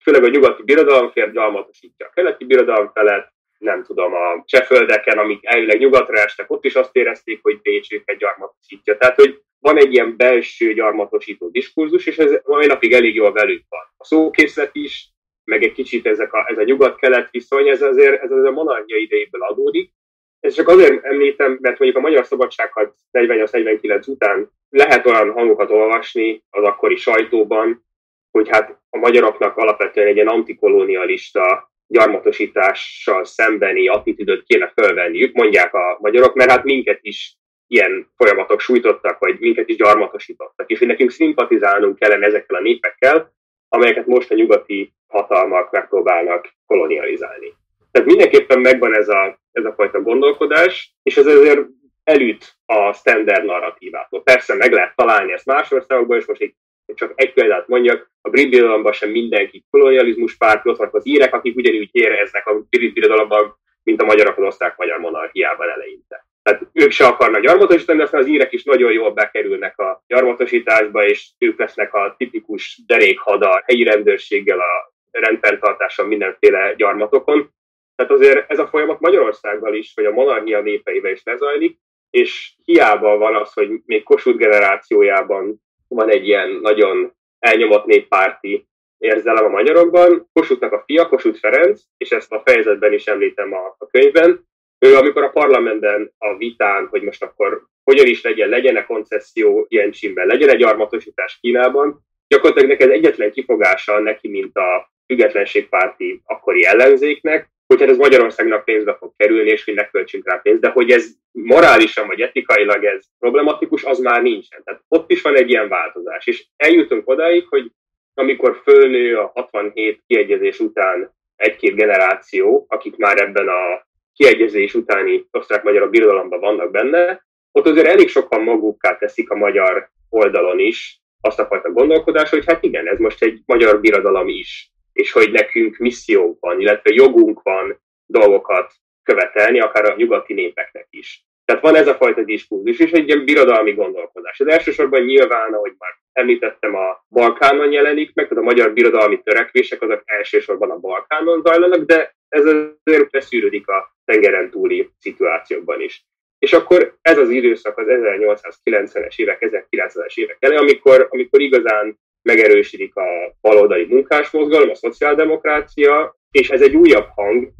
Főleg a nyugati birodalom fér gyarmatosítja a keleti birodalom felett, nem tudom, a cseföldeken, amik elvileg nyugatra estek, ott is azt érezték, hogy Bécs őket gyarmatosítja. Tehát, hogy van egy ilyen belső gyarmatosító diskurzus, és ez mai napig elég jól velük van. A szókészlet is, meg egy kicsit ezek a, ez a nyugat-kelet viszony, ez azért, ez azért a monarchia idejéből adódik, ez csak azért említem, mert mondjuk a Magyar Szabadságharc 48-49 után lehet olyan hangokat olvasni az akkori sajtóban, hogy hát a magyaroknak alapvetően egy ilyen antikolonialista gyarmatosítással szembeni attitűdöt kéne fölvenniük, mondják a magyarok, mert hát minket is ilyen folyamatok sújtottak, vagy minket is gyarmatosítottak, és hogy nekünk szimpatizálnunk kellene ezekkel a népekkel, amelyeket most a nyugati hatalmak megpróbálnak kolonializálni. Tehát mindenképpen megvan ez a, ez a fajta gondolkodás, és ez azért elüt a standard narratívától. Persze meg lehet találni ezt más országokban, és most egy, csak egy példát mondjak, a brit birodalomban sem mindenki kolonializmus párt, ott vannak az írek, akik ugyanúgy éreznek a brit birodalomban, mint a magyarok az osztrák-magyar monarchiában eleinte. Tehát ők se akarnak gyarmatosítani, aztán az írek is nagyon jól bekerülnek a gyarmatosításba, és ők lesznek a tipikus derékhada, helyi rendőrséggel, a rendfenntartással mindenféle gyarmatokon. Tehát azért ez a folyamat Magyarországgal is, vagy a monarchia népeivel is lezajlik, és hiába van az, hogy még Kossuth generációjában van egy ilyen nagyon elnyomott néppárti érzelem a magyarokban. Kossuthnak a fia, Kossuth Ferenc, és ezt a fejezetben is említem a, a könyvben, ő amikor a parlamentben a vitán, hogy most akkor hogyan is legyen, legyen-e koncesszió ilyen csimben, legyen egy armatosítás Kínában, gyakorlatilag neked egyetlen kifogása neki, mint a függetlenségpárti akkori ellenzéknek, hogy hát ez Magyarországnak pénzbe fog kerülni, és ne költsünk rá pénzt, de hogy ez morálisan vagy etikailag ez problematikus, az már nincsen. Tehát ott is van egy ilyen változás. És eljutunk odáig, hogy amikor fölnő a 67 kiegyezés után egy-két generáció, akik már ebben a kiegyezés utáni osztrák-magyar birodalomban vannak benne, ott azért elég sokan magukká teszik a magyar oldalon is azt a fajta gondolkodást, hogy hát igen, ez most egy magyar birodalom is és hogy nekünk missziónk van, illetve jogunk van dolgokat követelni, akár a nyugati népeknek is. Tehát van ez a fajta diskurzus, és egy ilyen birodalmi gondolkodás. Ez elsősorban nyilván, ahogy már említettem, a Balkánon jelenik meg, tehát a magyar birodalmi törekvések azok elsősorban a Balkánon zajlanak, de ez azért beszűrődik a tengeren túli szituációkban is. És akkor ez az időszak az 1890-es évek, 1900-es évek elé, amikor, amikor igazán megerősödik a baloldali munkásmozgalom, a szociáldemokrácia, és ez egy újabb hang,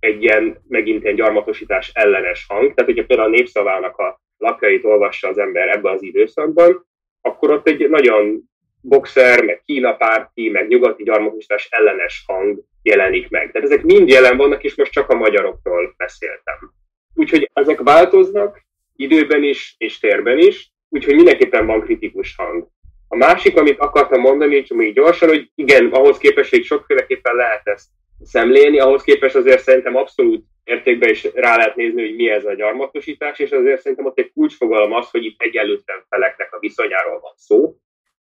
egy ilyen, megint egy gyarmatosítás ellenes hang. Tehát, hogyha például a népszavának a lapjait olvassa az ember ebben az időszakban, akkor ott egy nagyon boxer, meg Kína párti, meg nyugati gyarmatosítás ellenes hang jelenik meg. Tehát ezek mind jelen vannak, és most csak a magyarokról beszéltem. Úgyhogy ezek változnak időben is, és térben is, úgyhogy mindenképpen van kritikus hang. Másik, amit akartam mondani, csak még gyorsan, hogy igen, ahhoz képest, hogy sokféleképpen lehet ezt szemlélni, ahhoz képest azért szerintem abszolút értékben is rá lehet nézni, hogy mi ez a gyarmatosítás, és azért szerintem ott egy kulcsfogalom az, hogy itt egyenlőtlen feleknek a viszonyáról van szó.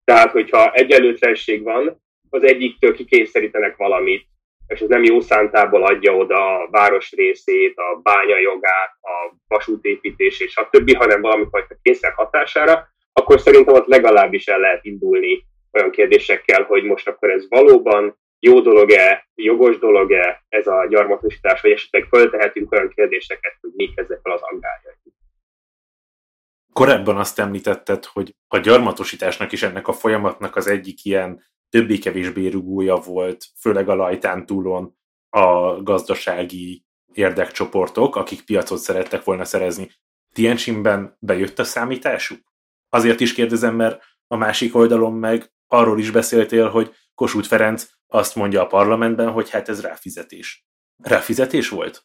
Tehát, hogyha egyenlőtlenség van, az egyiktől kikényszerítenek valamit, és ez nem jó szántából adja oda a város részét, a bányajogát, a vasútépítését, stb., hanem valami fajta kényszer hatására, akkor szerintem ott legalábbis el lehet indulni olyan kérdésekkel, hogy most akkor ez valóban jó dolog-e, jogos dolog-e ez a gyarmatosítás, vagy esetleg föltehetünk olyan kérdéseket, hogy mik ezekkel az aggályai. Korábban azt említetted, hogy a gyarmatosításnak is ennek a folyamatnak az egyik ilyen többé-kevésbé rugója volt, főleg a lajtán túlon a gazdasági érdekcsoportok, akik piacot szerettek volna szerezni. Tientsinben bejött a számításuk? Azért is kérdezem, mert a másik oldalon meg arról is beszéltél, hogy Kossuth Ferenc azt mondja a parlamentben, hogy hát ez ráfizetés. Ráfizetés volt?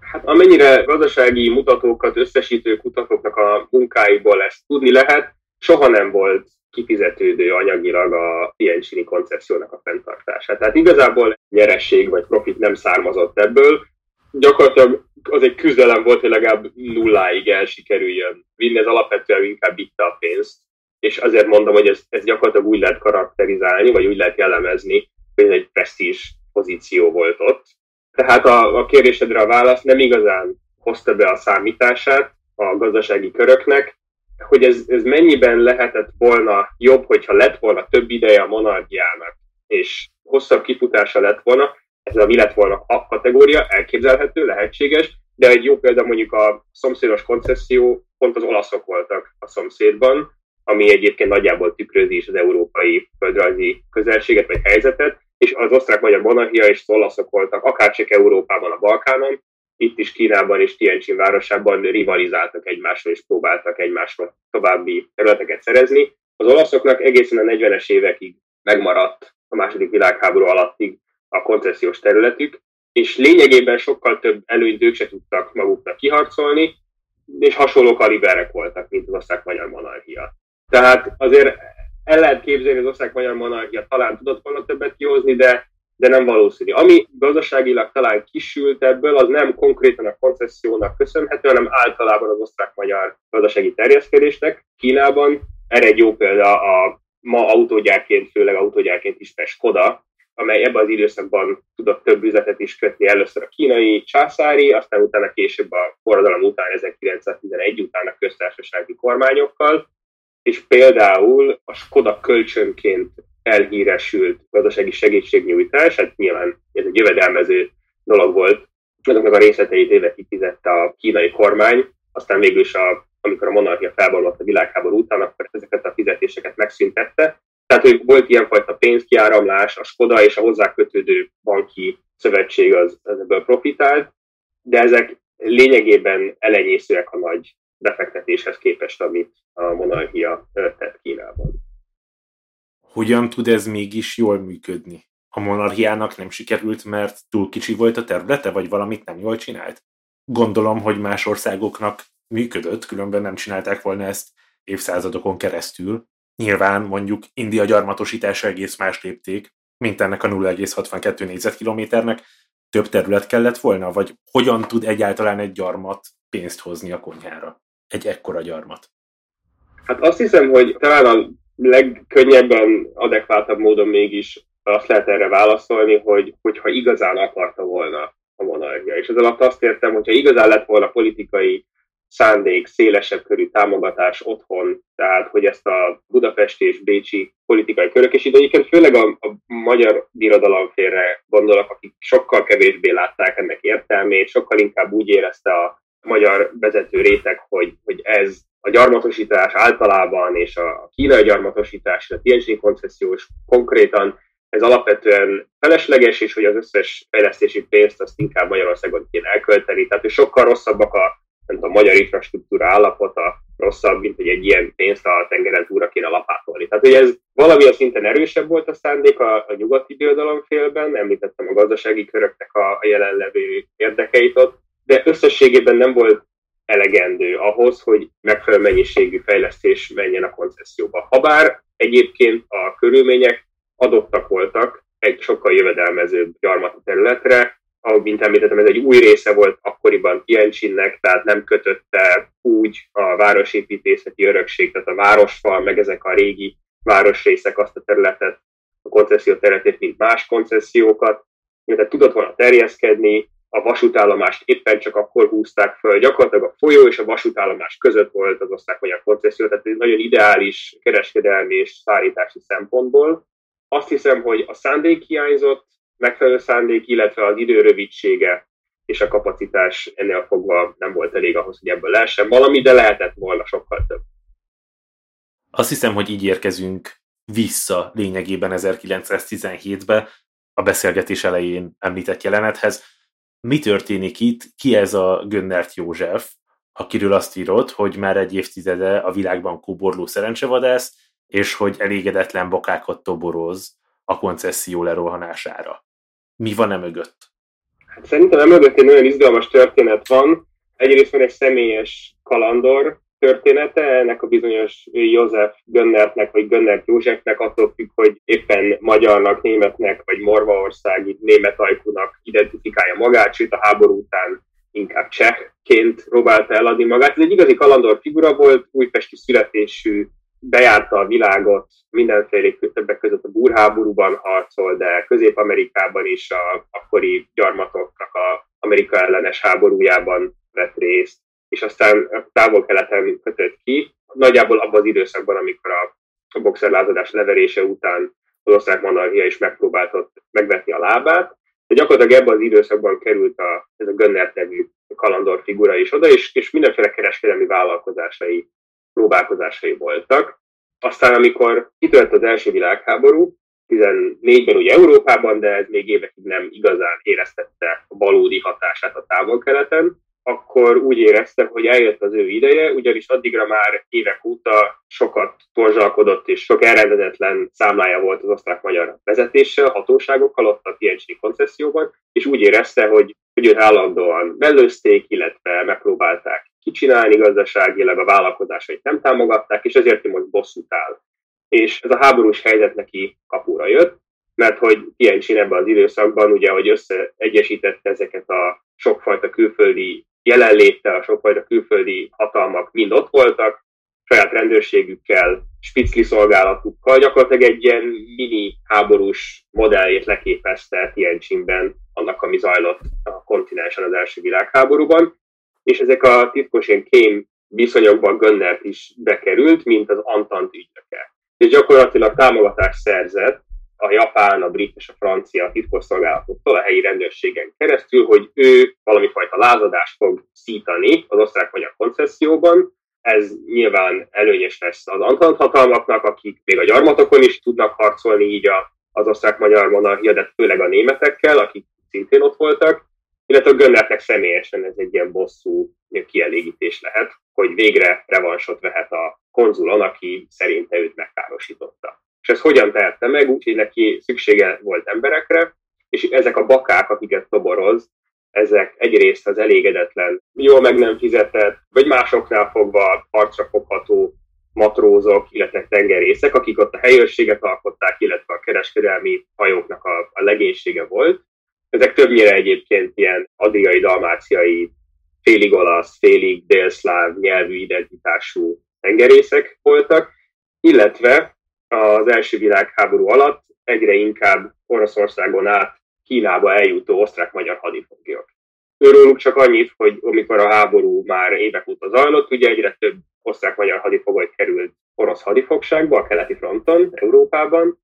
Hát amennyire gazdasági mutatókat összesítő kutatóknak a munkáiból ezt tudni lehet, soha nem volt kifizetődő anyagilag a Tiencsini koncepciónak a fenntartása. Tehát igazából nyeresség vagy profit nem származott ebből, gyakorlatilag az egy küzdelem volt, hogy legalább nulláig el sikerüljön vinni, ez alapvetően inkább vitte a pénzt, és azért mondom, hogy ez, ez gyakorlatilag úgy lehet karakterizálni, vagy úgy lehet jellemezni, hogy ez egy presztízs pozíció volt ott. Tehát a, a kérdésedre a válasz nem igazán hozta be a számítását a gazdasági köröknek, hogy ez, ez mennyiben lehetett volna jobb, hogyha lett volna több ideje a monarchiának, és hosszabb kifutása lett volna, ez a mi lett volna a kategória, elképzelhető, lehetséges, de egy jó példa mondjuk a szomszédos koncesszió, pont az olaszok voltak a szomszédban, ami egyébként nagyjából tükrözi is az európai földrajzi közelséget vagy helyzetet, és az osztrák-magyar monarchia és az olaszok voltak, akár csak Európában, a Balkánon, itt is Kínában és Tianjin városában rivalizáltak egymással és próbáltak egymásra további területeket szerezni. Az olaszoknak egészen a 40-es évekig megmaradt a második világháború alattig a koncesziós területük, és lényegében sokkal több előnyt ők se tudtak maguknak kiharcolni, és hasonló kaliberek voltak, mint az osztrák-magyar monarchia. Tehát azért el lehet képzelni, az osztrák-magyar monarchia talán tudott volna többet kihozni, de, de nem valószínű. Ami gazdaságilag talán kisült ebből, az nem konkrétan a koncessziónak köszönhető, hanem általában az osztrák-magyar gazdasági terjeszkedésnek. Kínában erre egy jó példa a ma autógyárként, főleg autógyárként ismert Skoda, amely ebben az időszakban tudott több üzletet is kötni, először a kínai császári, aztán utána később a forradalom után, 1911 után a köztársasági kormányokkal, és például a Skoda kölcsönként elhíresült gazdasági segítségnyújtás, hát nyilván ez egy jövedelmező dolog volt, azoknak a részleteit évekig fizette a kínai kormány, aztán végül is a, amikor a monarchia felbomlott a világháború után, akkor ezeket a fizetéseket megszüntette, tehát, hogy volt ilyenfajta pénzkiáramlás, a Skoda és a hozzá kötődő banki szövetség az, ebből profitált, de ezek lényegében elenyészőek a nagy befektetéshez képest, amit a monarchia tett Kínában. Hogyan tud ez mégis jól működni? A monarchiának nem sikerült, mert túl kicsi volt a területe, vagy valamit nem jól csinált? Gondolom, hogy más országoknak működött, különben nem csinálták volna ezt évszázadokon keresztül, Nyilván mondjuk India gyarmatosítása egész más lépték, mint ennek a 0,62 négyzetkilométernek. Több terület kellett volna, vagy hogyan tud egyáltalán egy gyarmat pénzt hozni a konyhára? Egy ekkora gyarmat. Hát azt hiszem, hogy talán a legkönnyebben, adekváltabb módon mégis azt lehet erre válaszolni, hogy hogyha igazán akarta volna a monarchia. És ez alatt azt értem, hogyha igazán lett volna politikai szándék, szélesebb körű támogatás otthon, tehát hogy ezt a budapesti és bécsi politikai körök, és itt egyébként főleg a, a magyar birodalomfélre gondolok, akik sokkal kevésbé látták ennek értelmét, sokkal inkább úgy érezte a magyar vezető réteg, hogy, hogy ez a gyarmatosítás általában, és a kínai gyarmatosítás, a Tianjin koncesziós konkrétan, ez alapvetően felesleges, és hogy az összes fejlesztési pénzt azt inkább Magyarországon kéne elkölteni. Tehát, hogy sokkal rosszabbak a nem a magyar infrastruktúra állapota rosszabb, mint hogy egy ilyen pénzt a tengeren túra kéne lapátolni. Tehát, hogy ez valamilyen szinten erősebb volt a szándék a, a nyugati birodalomfélben, említettem a gazdasági köröknek a, a jelenlevő érdekeit ott, de összességében nem volt elegendő ahhoz, hogy megfelelő mennyiségű fejlesztés menjen a koncesszióba. Habár egyébként a körülmények adottak voltak egy sokkal jövedelmezőbb gyarmati területre, ahogy mint említettem, ez egy új része volt akkoriban Tientsinnek, tehát nem kötötte úgy a városépítészeti örökség, tehát a városfal, meg ezek a régi városrészek azt a területet, a koncesszió területét, mint más koncesziókat, tehát tudott volna terjeszkedni, a vasútállomást éppen csak akkor húzták föl, gyakorlatilag a folyó és a vasútállomás között volt az osztrák-magyar koncesszió, tehát egy nagyon ideális kereskedelmi és szállítási szempontból. Azt hiszem, hogy a szándék hiányzott, megfelelő szándék, illetve az idő rövidsége és a kapacitás ennél fogva nem volt elég ahhoz, hogy ebből lehessen valami, de lehetett volna sokkal több. Azt hiszem, hogy így érkezünk vissza lényegében 1917-be, a beszélgetés elején említett jelenethez. Mi történik itt? Ki ez a Gönnert József, akiről azt írott, hogy már egy évtizede a világban kóborló szerencsevadász, és hogy elégedetlen bokákat toboroz a koncesszió lerohanására mi van e mögött? Hát szerintem emögött egy nagyon izgalmas történet van. Egyrészt van egy személyes kalandor története, ennek a bizonyos József Gönnertnek, vagy Gönnert Józsefnek attól függ, hogy éppen magyarnak, németnek, vagy morvaországi német ajkúnak identifikálja magát, sőt a háború után inkább csehként próbálta eladni magát. Ez egy igazi kalandor figura volt, újpesti születésű, bejárta a világot, mindenféle többek között a burháborúban harcol, de Közép-Amerikában is a akkori gyarmatoknak a Amerika ellenes háborújában vett részt, és aztán távol-keleten kötött ki, nagyjából abban az időszakban, amikor a boxerlázadás leverése után az osztrák monarchia is megpróbáltott megvetni a lábát, de gyakorlatilag ebben az időszakban került a, ez a Gönner nevű kalandor figura is oda, és, és mindenféle kereskedelmi vállalkozásai, próbálkozásai voltak. Aztán, amikor kitört az első világháború, 14-ben ugye Európában, de ez még évekig nem igazán éreztette a valódi hatását a távol-keleten, akkor úgy érezte, hogy eljött az ő ideje, ugyanis addigra már évek óta sokat torzsalkodott és sok elrendezetlen számlája volt az osztrák-magyar vezetéssel, hatóságokkal ott a TNC koncesszióban, és úgy érezte, hogy, hogy őt állandóan mellőzték, illetve megpróbálták kicsinálni gazdaságilag, a vállalkozásait nem támogatták, és ezért ő most bosszút áll. És ez a háborús helyzet neki kapura jött, mert hogy Tianjin ebben az időszakban, ugye, hogy összeegyesítette ezeket a sokfajta külföldi jelenléttel, a sokfajta külföldi hatalmak mind ott voltak, saját rendőrségükkel, spitzli szolgálatukkal, gyakorlatilag egy ilyen mini háborús modelljét leképezte Tianjinben annak, ami zajlott a kontinensen az első világháborúban, és ezek a titkos ilyen kém viszonyokban Gönnert is bekerült, mint az Antant ügynöke. És gyakorlatilag támogatást szerzett a japán, a brit és a francia titkosszolgálatoktól a helyi rendőrségen keresztül, hogy ő valami fajta lázadást fog szítani az osztrák-magyar koncesszióban. Ez nyilván előnyös lesz az Antant hatalmaknak, akik még a gyarmatokon is tudnak harcolni így a, az osztrák-magyar monarchia, de főleg a németekkel, akik szintén ott voltak, illetve a személyesen ez egy ilyen bosszú kielégítés lehet, hogy végre revansot vehet a konzulon, aki szerinte őt megkárosította. És ezt hogyan tehette meg? Úgy, hogy neki szüksége volt emberekre, és ezek a bakák, akiket toboroz, ezek egyrészt az elégedetlen, jól meg nem fizetett, vagy másoknál fogva harcra fogható matrózok, illetve tengerészek, akik ott a helyőrséget alkották, illetve a kereskedelmi hajóknak a, a legénysége volt. Ezek többnyire egyébként ilyen adriai, dalmáciai, félig olasz, félig délszláv nyelvű identitású tengerészek voltak, illetve az első világháború alatt egyre inkább Oroszországon át Kínába eljutó osztrák-magyar hadifoglyok. Őróluk csak annyit, hogy amikor a háború már évek óta zajlott, ugye egyre több osztrák-magyar hadifogoly került orosz hadifogságba a keleti fronton, Európában,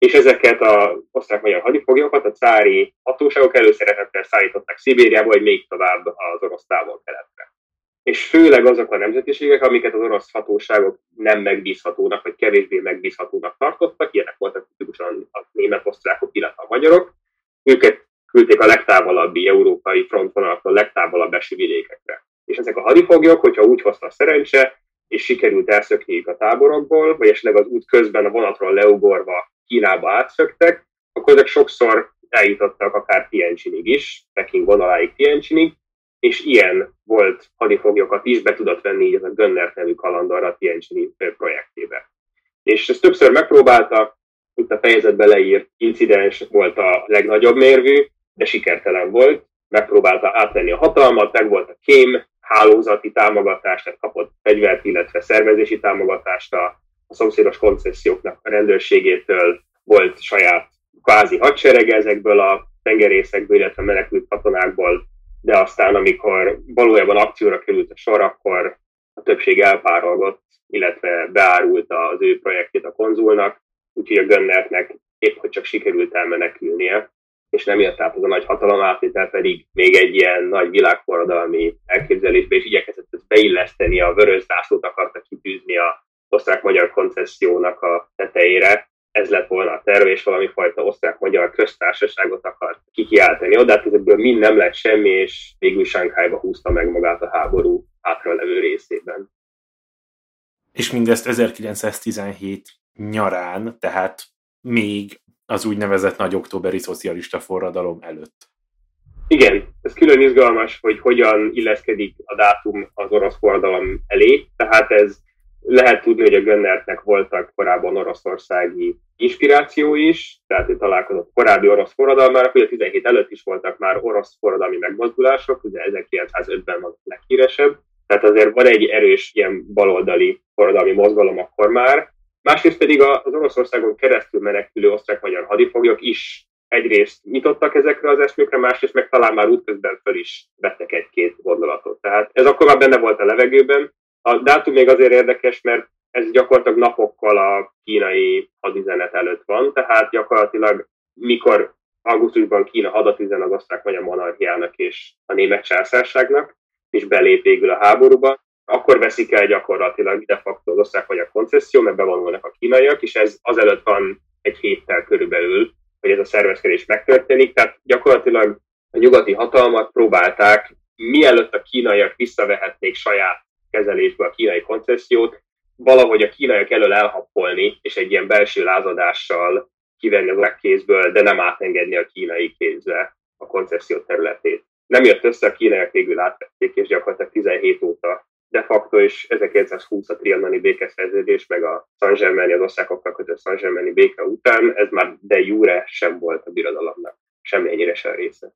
és ezeket a osztrák-magyar hadifoglyokat a cári hatóságok előszeretettel szállították Szibériába, vagy még tovább az orosz távol-keletre és főleg azok a nemzetiségek, amiket az orosz hatóságok nem megbízhatónak, vagy kevésbé megbízhatónak tartottak, ilyenek voltak tipikusan a német osztrákok, illetve a magyarok, őket küldték a legtávolabbi európai frontvonalaktól, legtávolabb eső vidékekre. És ezek a hadifoglyok, hogyha úgy hozta a szerencse, és sikerült elszökniük a táborokból, vagy esetleg az út közben a vonatról leugorva Kínába átszöktek, akkor ezek sokszor eljutottak akár Tianjinig is, Peking vonaláig Tianjinig, és ilyen volt hadifoglyokat is be tudott venni így ez a Gönner nevű kalandar a Tianjin projektjébe. És ezt többször megpróbálta, itt a fejezetbe leírt incidens volt a legnagyobb mérvű, de sikertelen volt. Megpróbálta átvenni a hatalmat, meg volt a kém, hálózati támogatást, tehát kapott fegyvert, illetve szervezési támogatást a, a szomszédos konceszióknak a rendőrségétől, volt saját kvázi hadserege ezekből a tengerészekből, illetve menekült katonákból de aztán, amikor valójában akcióra került a sor, akkor a többség elpárolgott, illetve beárult az ő projektjét a konzulnak, úgyhogy a Gönnertnek épp hogy csak sikerült elmenekülnie, és nem jött át az a nagy hatalom átvétel, pedig még egy ilyen nagy világforradalmi elképzelésbe, és igyekezett ezt beilleszteni, a vörös zászlót akarta kitűzni a osztrák-magyar koncessziónak a tetejére, ez lett volna a terv, és valami fajta osztrák-magyar köztársaságot akart kikiáltani oda, hát ebből mind nem lett semmi, és végül Sánkhájba húzta meg magát a háború hátralevő részében. És mindezt 1917 nyarán, tehát még az úgynevezett nagy októberi szocialista forradalom előtt. Igen, ez külön izgalmas, hogy hogyan illeszkedik a dátum az orosz forradalom elé, tehát ez lehet tudni, hogy a Gönnertnek voltak korábban oroszországi inspiráció is, tehát ő találkozott korábbi orosz forradalmára, ugye 17 előtt is voltak már orosz forradalmi megmozdulások, ugye 1905-ben van a leghíresebb, tehát azért van egy erős ilyen baloldali forradalmi mozgalom akkor már. Másrészt pedig az Oroszországon keresztül menekülő osztrák-magyar hadifoglyok is egyrészt nyitottak ezekre az eszmőkre, másrészt meg talán már útközben föl is vettek egy-két gondolatot. Tehát ez akkor már benne volt a levegőben. A dátum még azért érdekes, mert ez gyakorlatilag napokkal a kínai hadüzenet előtt van, tehát gyakorlatilag mikor augusztusban Kína hadat üzen az osztrák-magyar monarchiának és a német császárságnak, és belép végül a háborúba, akkor veszik el gyakorlatilag de facto az osztrák-magyar koncesszió, mert bevonulnak a kínaiak, és ez azelőtt van egy héttel körülbelül, hogy ez a szervezkedés megtörténik, tehát gyakorlatilag a nyugati hatalmak próbálták, mielőtt a kínaiak visszavehetnék saját kezelésbe a kínai koncesziót, valahogy a kínaiak elől elhappolni, és egy ilyen belső lázadással kivenni az kézből, de nem átengedni a kínai kézbe a koncesszió területét. Nem jött össze, a kínaiak végül átvették, és gyakorlatilag 17 óta de facto és 1920 a trianoni békeszerződés, meg a San Germaini, az osztrákokkal kötött San Germaini béke után, ez már de jure sem volt a birodalomnak, ennyire sem része.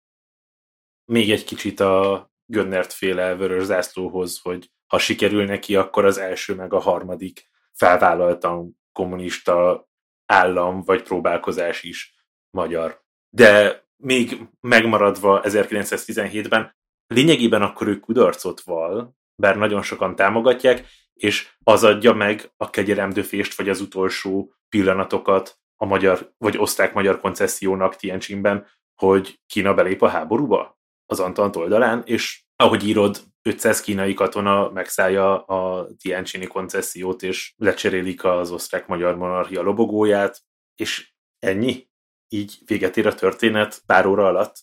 Még egy kicsit a Gönnert féle vörös zászlóhoz, hogy ha sikerül neki, akkor az első meg a harmadik felvállaltan kommunista állam vagy próbálkozás is magyar. De még megmaradva 1917-ben, lényegében akkor ő kudarcot val, bár nagyon sokan támogatják, és az adja meg a kegyeremdöfést, vagy az utolsó pillanatokat a magyar, vagy osztrák-magyar koncessziónak Tientsinben, hogy Kína belép a háborúba az Antant oldalán, és ahogy írod, 500 kínai katona megszállja a Tiencsini koncesziót, és lecserélik az osztrák-magyar monarchia lobogóját, és ennyi? Így véget ér a történet pár óra alatt?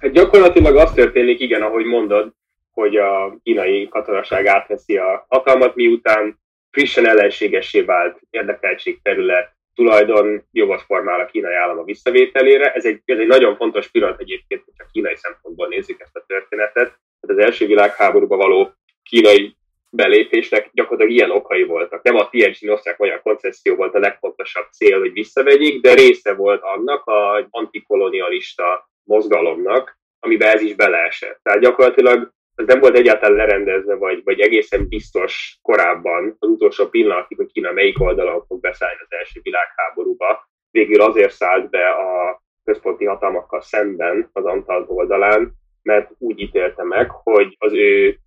Hát gyakorlatilag az történik, igen, ahogy mondod, hogy a kínai katonaság átveszi a hatalmat, miután frissen ellenségessé vált érdekeltség terület, tulajdon jogot formál a kínai állam a visszavételére. Ez egy, ez egy nagyon fontos pillanat egyébként, hogyha kínai szempontból nézzük ezt a történetet. Tehát az első világháborúba való kínai belépésnek gyakorlatilag ilyen okai voltak. Nem a Tianjin osztrák olyan koncesszió volt a legfontosabb cél, hogy visszavegyék, de része volt annak a antikolonialista mozgalomnak, amiben ez is beleesett. Tehát gyakorlatilag ez nem volt egyáltalán lerendezve, vagy, vagy egészen biztos korábban, az utolsó pillanatig, hogy Kína melyik oldalon fog beszállni az első világháborúba. Végül azért szállt be a központi hatalmakkal szemben az Antal oldalán, mert úgy ítélte meg, hogy az ő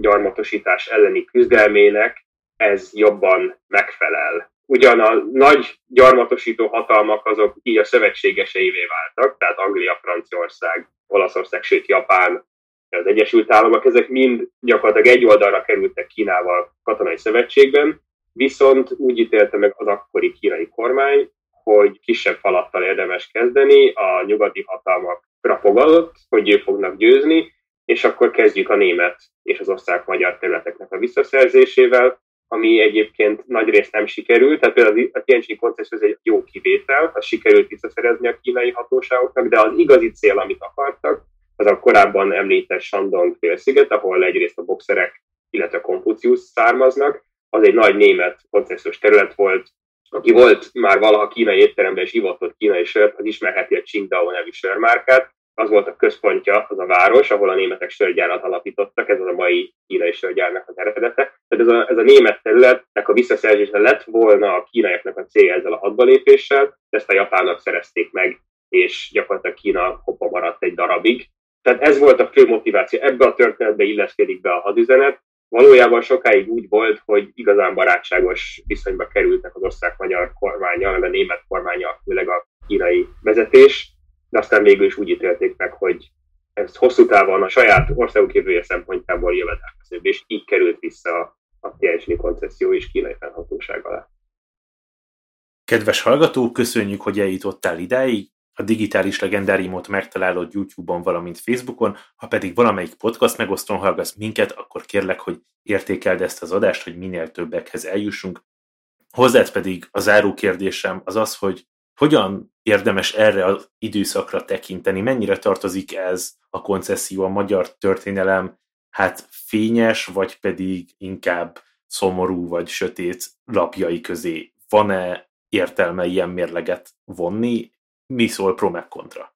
gyarmatosítás elleni küzdelmének ez jobban megfelel. Ugyan a nagy gyarmatosító hatalmak azok így a szövetségeseivé váltak, tehát Anglia, Franciaország, Olaszország, sőt Japán az Egyesült Államok, ezek mind gyakorlatilag egy oldalra kerültek Kínával katonai szövetségben, viszont úgy ítélte meg az akkori kínai kormány, hogy kisebb falattal érdemes kezdeni, a nyugati hatalmakra fogadott, hogy ők fognak győzni, és akkor kezdjük a német és az osztrák-magyar területeknek a visszaszerzésével, ami egyébként nagy részt nem sikerült, tehát például a Tianjin koncesszió egy jó kivétel, az sikerült visszaszerezni a kínai hatóságoknak, de az igazi cél, amit akartak, az a korábban említett Shandong félsziget, ahol egyrészt a boxerek, illetve Konfucius származnak, az egy nagy német koncesziós terület volt, aki volt már valaha kínai étteremben és hivatott kínai sört, az ismerheti a Qingdao nevű sörmárkát, az volt a központja, az a város, ahol a németek sörgyárat alapítottak, ez az a mai kínai sörgyárnak az eredete. Tehát ez a, ez a német területnek a visszaszerzése lett volna a kínaiaknak a célja ezzel a hadbalépéssel, de ezt a japánok szerezték meg, és gyakorlatilag Kína hoppa maradt egy darabig, tehát ez volt a fő motiváció. Ebbe a történetbe illeszkedik be a hadüzenet. Valójában sokáig úgy volt, hogy igazán barátságos viszonyba kerültek az osztrák-magyar kormánya, a német kormánya, főleg a kínai vezetés, de aztán végül is úgy ítélték meg, hogy ez hosszú távon a saját országuk jövője szempontjából jövedelmezőbb, és így került vissza a Tianjini koncesszió és kínai fennhatóság alá. Kedves hallgató, köszönjük, hogy eljutottál idáig a digitális legendáriumot megtalálod YouTube-on, valamint Facebookon, ha pedig valamelyik podcast megosztón hallgatsz minket, akkor kérlek, hogy értékeld ezt az adást, hogy minél többekhez eljussunk. Hozzád pedig a záró kérdésem az az, hogy Hogyan érdemes erre az időszakra tekinteni? Mennyire tartozik ez a koncesszió a magyar történelem hát fényes, vagy pedig inkább szomorú vagy sötét lapjai közé? Van-e értelme ilyen mérleget vonni? Mi szól pro meg kontra?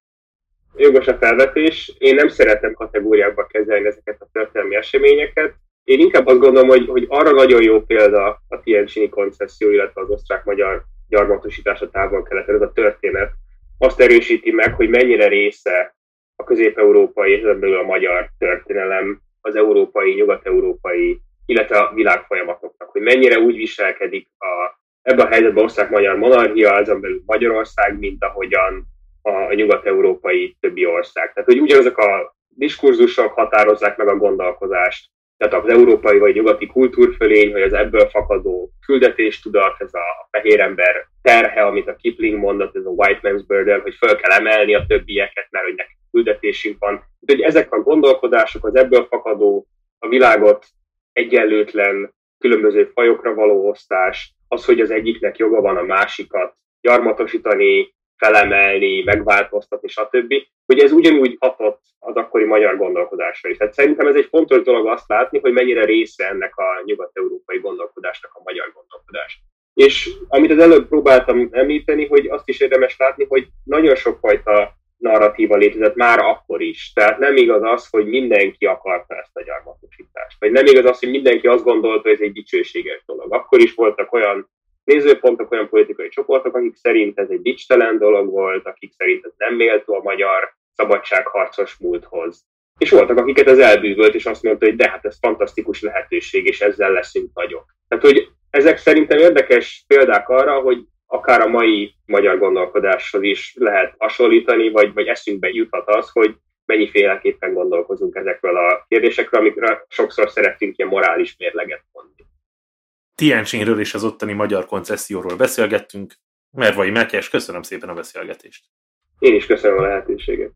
Jogos a felvetés. Én nem szeretem kategóriákba kezelni ezeket a történelmi eseményeket. Én inkább azt gondolom, hogy, hogy arra nagyon jó példa a Tiencsini koncesszió, illetve az osztrák-magyar gyarmatosítás a távol-keleten, ez a történet azt erősíti meg, hogy mennyire része a közép-európai és ebből a magyar történelem, az európai, nyugat-európai, illetve a világ folyamatoknak, hogy mennyire úgy viselkedik a, ebben a helyzetben osztrák-magyar monarchia, azon belül Magyarország, mint ahogyan a nyugat-európai többi ország. Tehát, hogy ugyanazok a diskurzusok határozzák meg a gondolkodást, tehát az európai vagy nyugati kultúrfölény, vagy az ebből fakadó küldetéstudat, ez a fehér ember terhe, amit a Kipling mondott, ez a white man's burden, hogy föl kell emelni a többieket, mert hogy nekik küldetésünk van. Úgyhogy ezek a gondolkodások, az ebből fakadó, a világot egyenlőtlen, különböző fajokra való osztás, az, hogy az egyiknek joga van a másikat gyarmatosítani, felemelni, megváltoztatni, stb. Hogy ez ugyanúgy hatott az akkori magyar gondolkodásra is. Tehát szerintem ez egy fontos dolog azt látni, hogy mennyire része ennek a nyugat-európai gondolkodásnak a magyar gondolkodás. És amit az előbb próbáltam említeni, hogy azt is érdemes látni, hogy nagyon sokfajta narratíva létezett már akkor is. Tehát nem igaz az, hogy mindenki akarta ezt a gyarmatosítást. Vagy nem igaz az, hogy mindenki azt gondolta, hogy ez egy dicsőséges dolog. Akkor is voltak olyan nézőpontok, olyan politikai csoportok, akik szerint ez egy dicstelen dolog volt, akik szerint ez nem méltó a magyar szabadságharcos múlthoz. És voltak, akiket ez elbűvölt, és azt mondta, hogy de hát ez fantasztikus lehetőség, és ezzel leszünk nagyok. Tehát, hogy ezek szerintem érdekes példák arra, hogy akár a mai magyar gondolkodáshoz is lehet hasonlítani, vagy, vagy eszünkbe juthat az, hogy mennyiféleképpen gondolkozunk ezekről a kérdésekről, amikre sokszor szeretünk ilyen morális mérleget mondani. Tientsinről és az ottani magyar koncesszióról beszélgettünk. Mervai Mekes, köszönöm szépen a beszélgetést. Én is köszönöm a lehetőséget.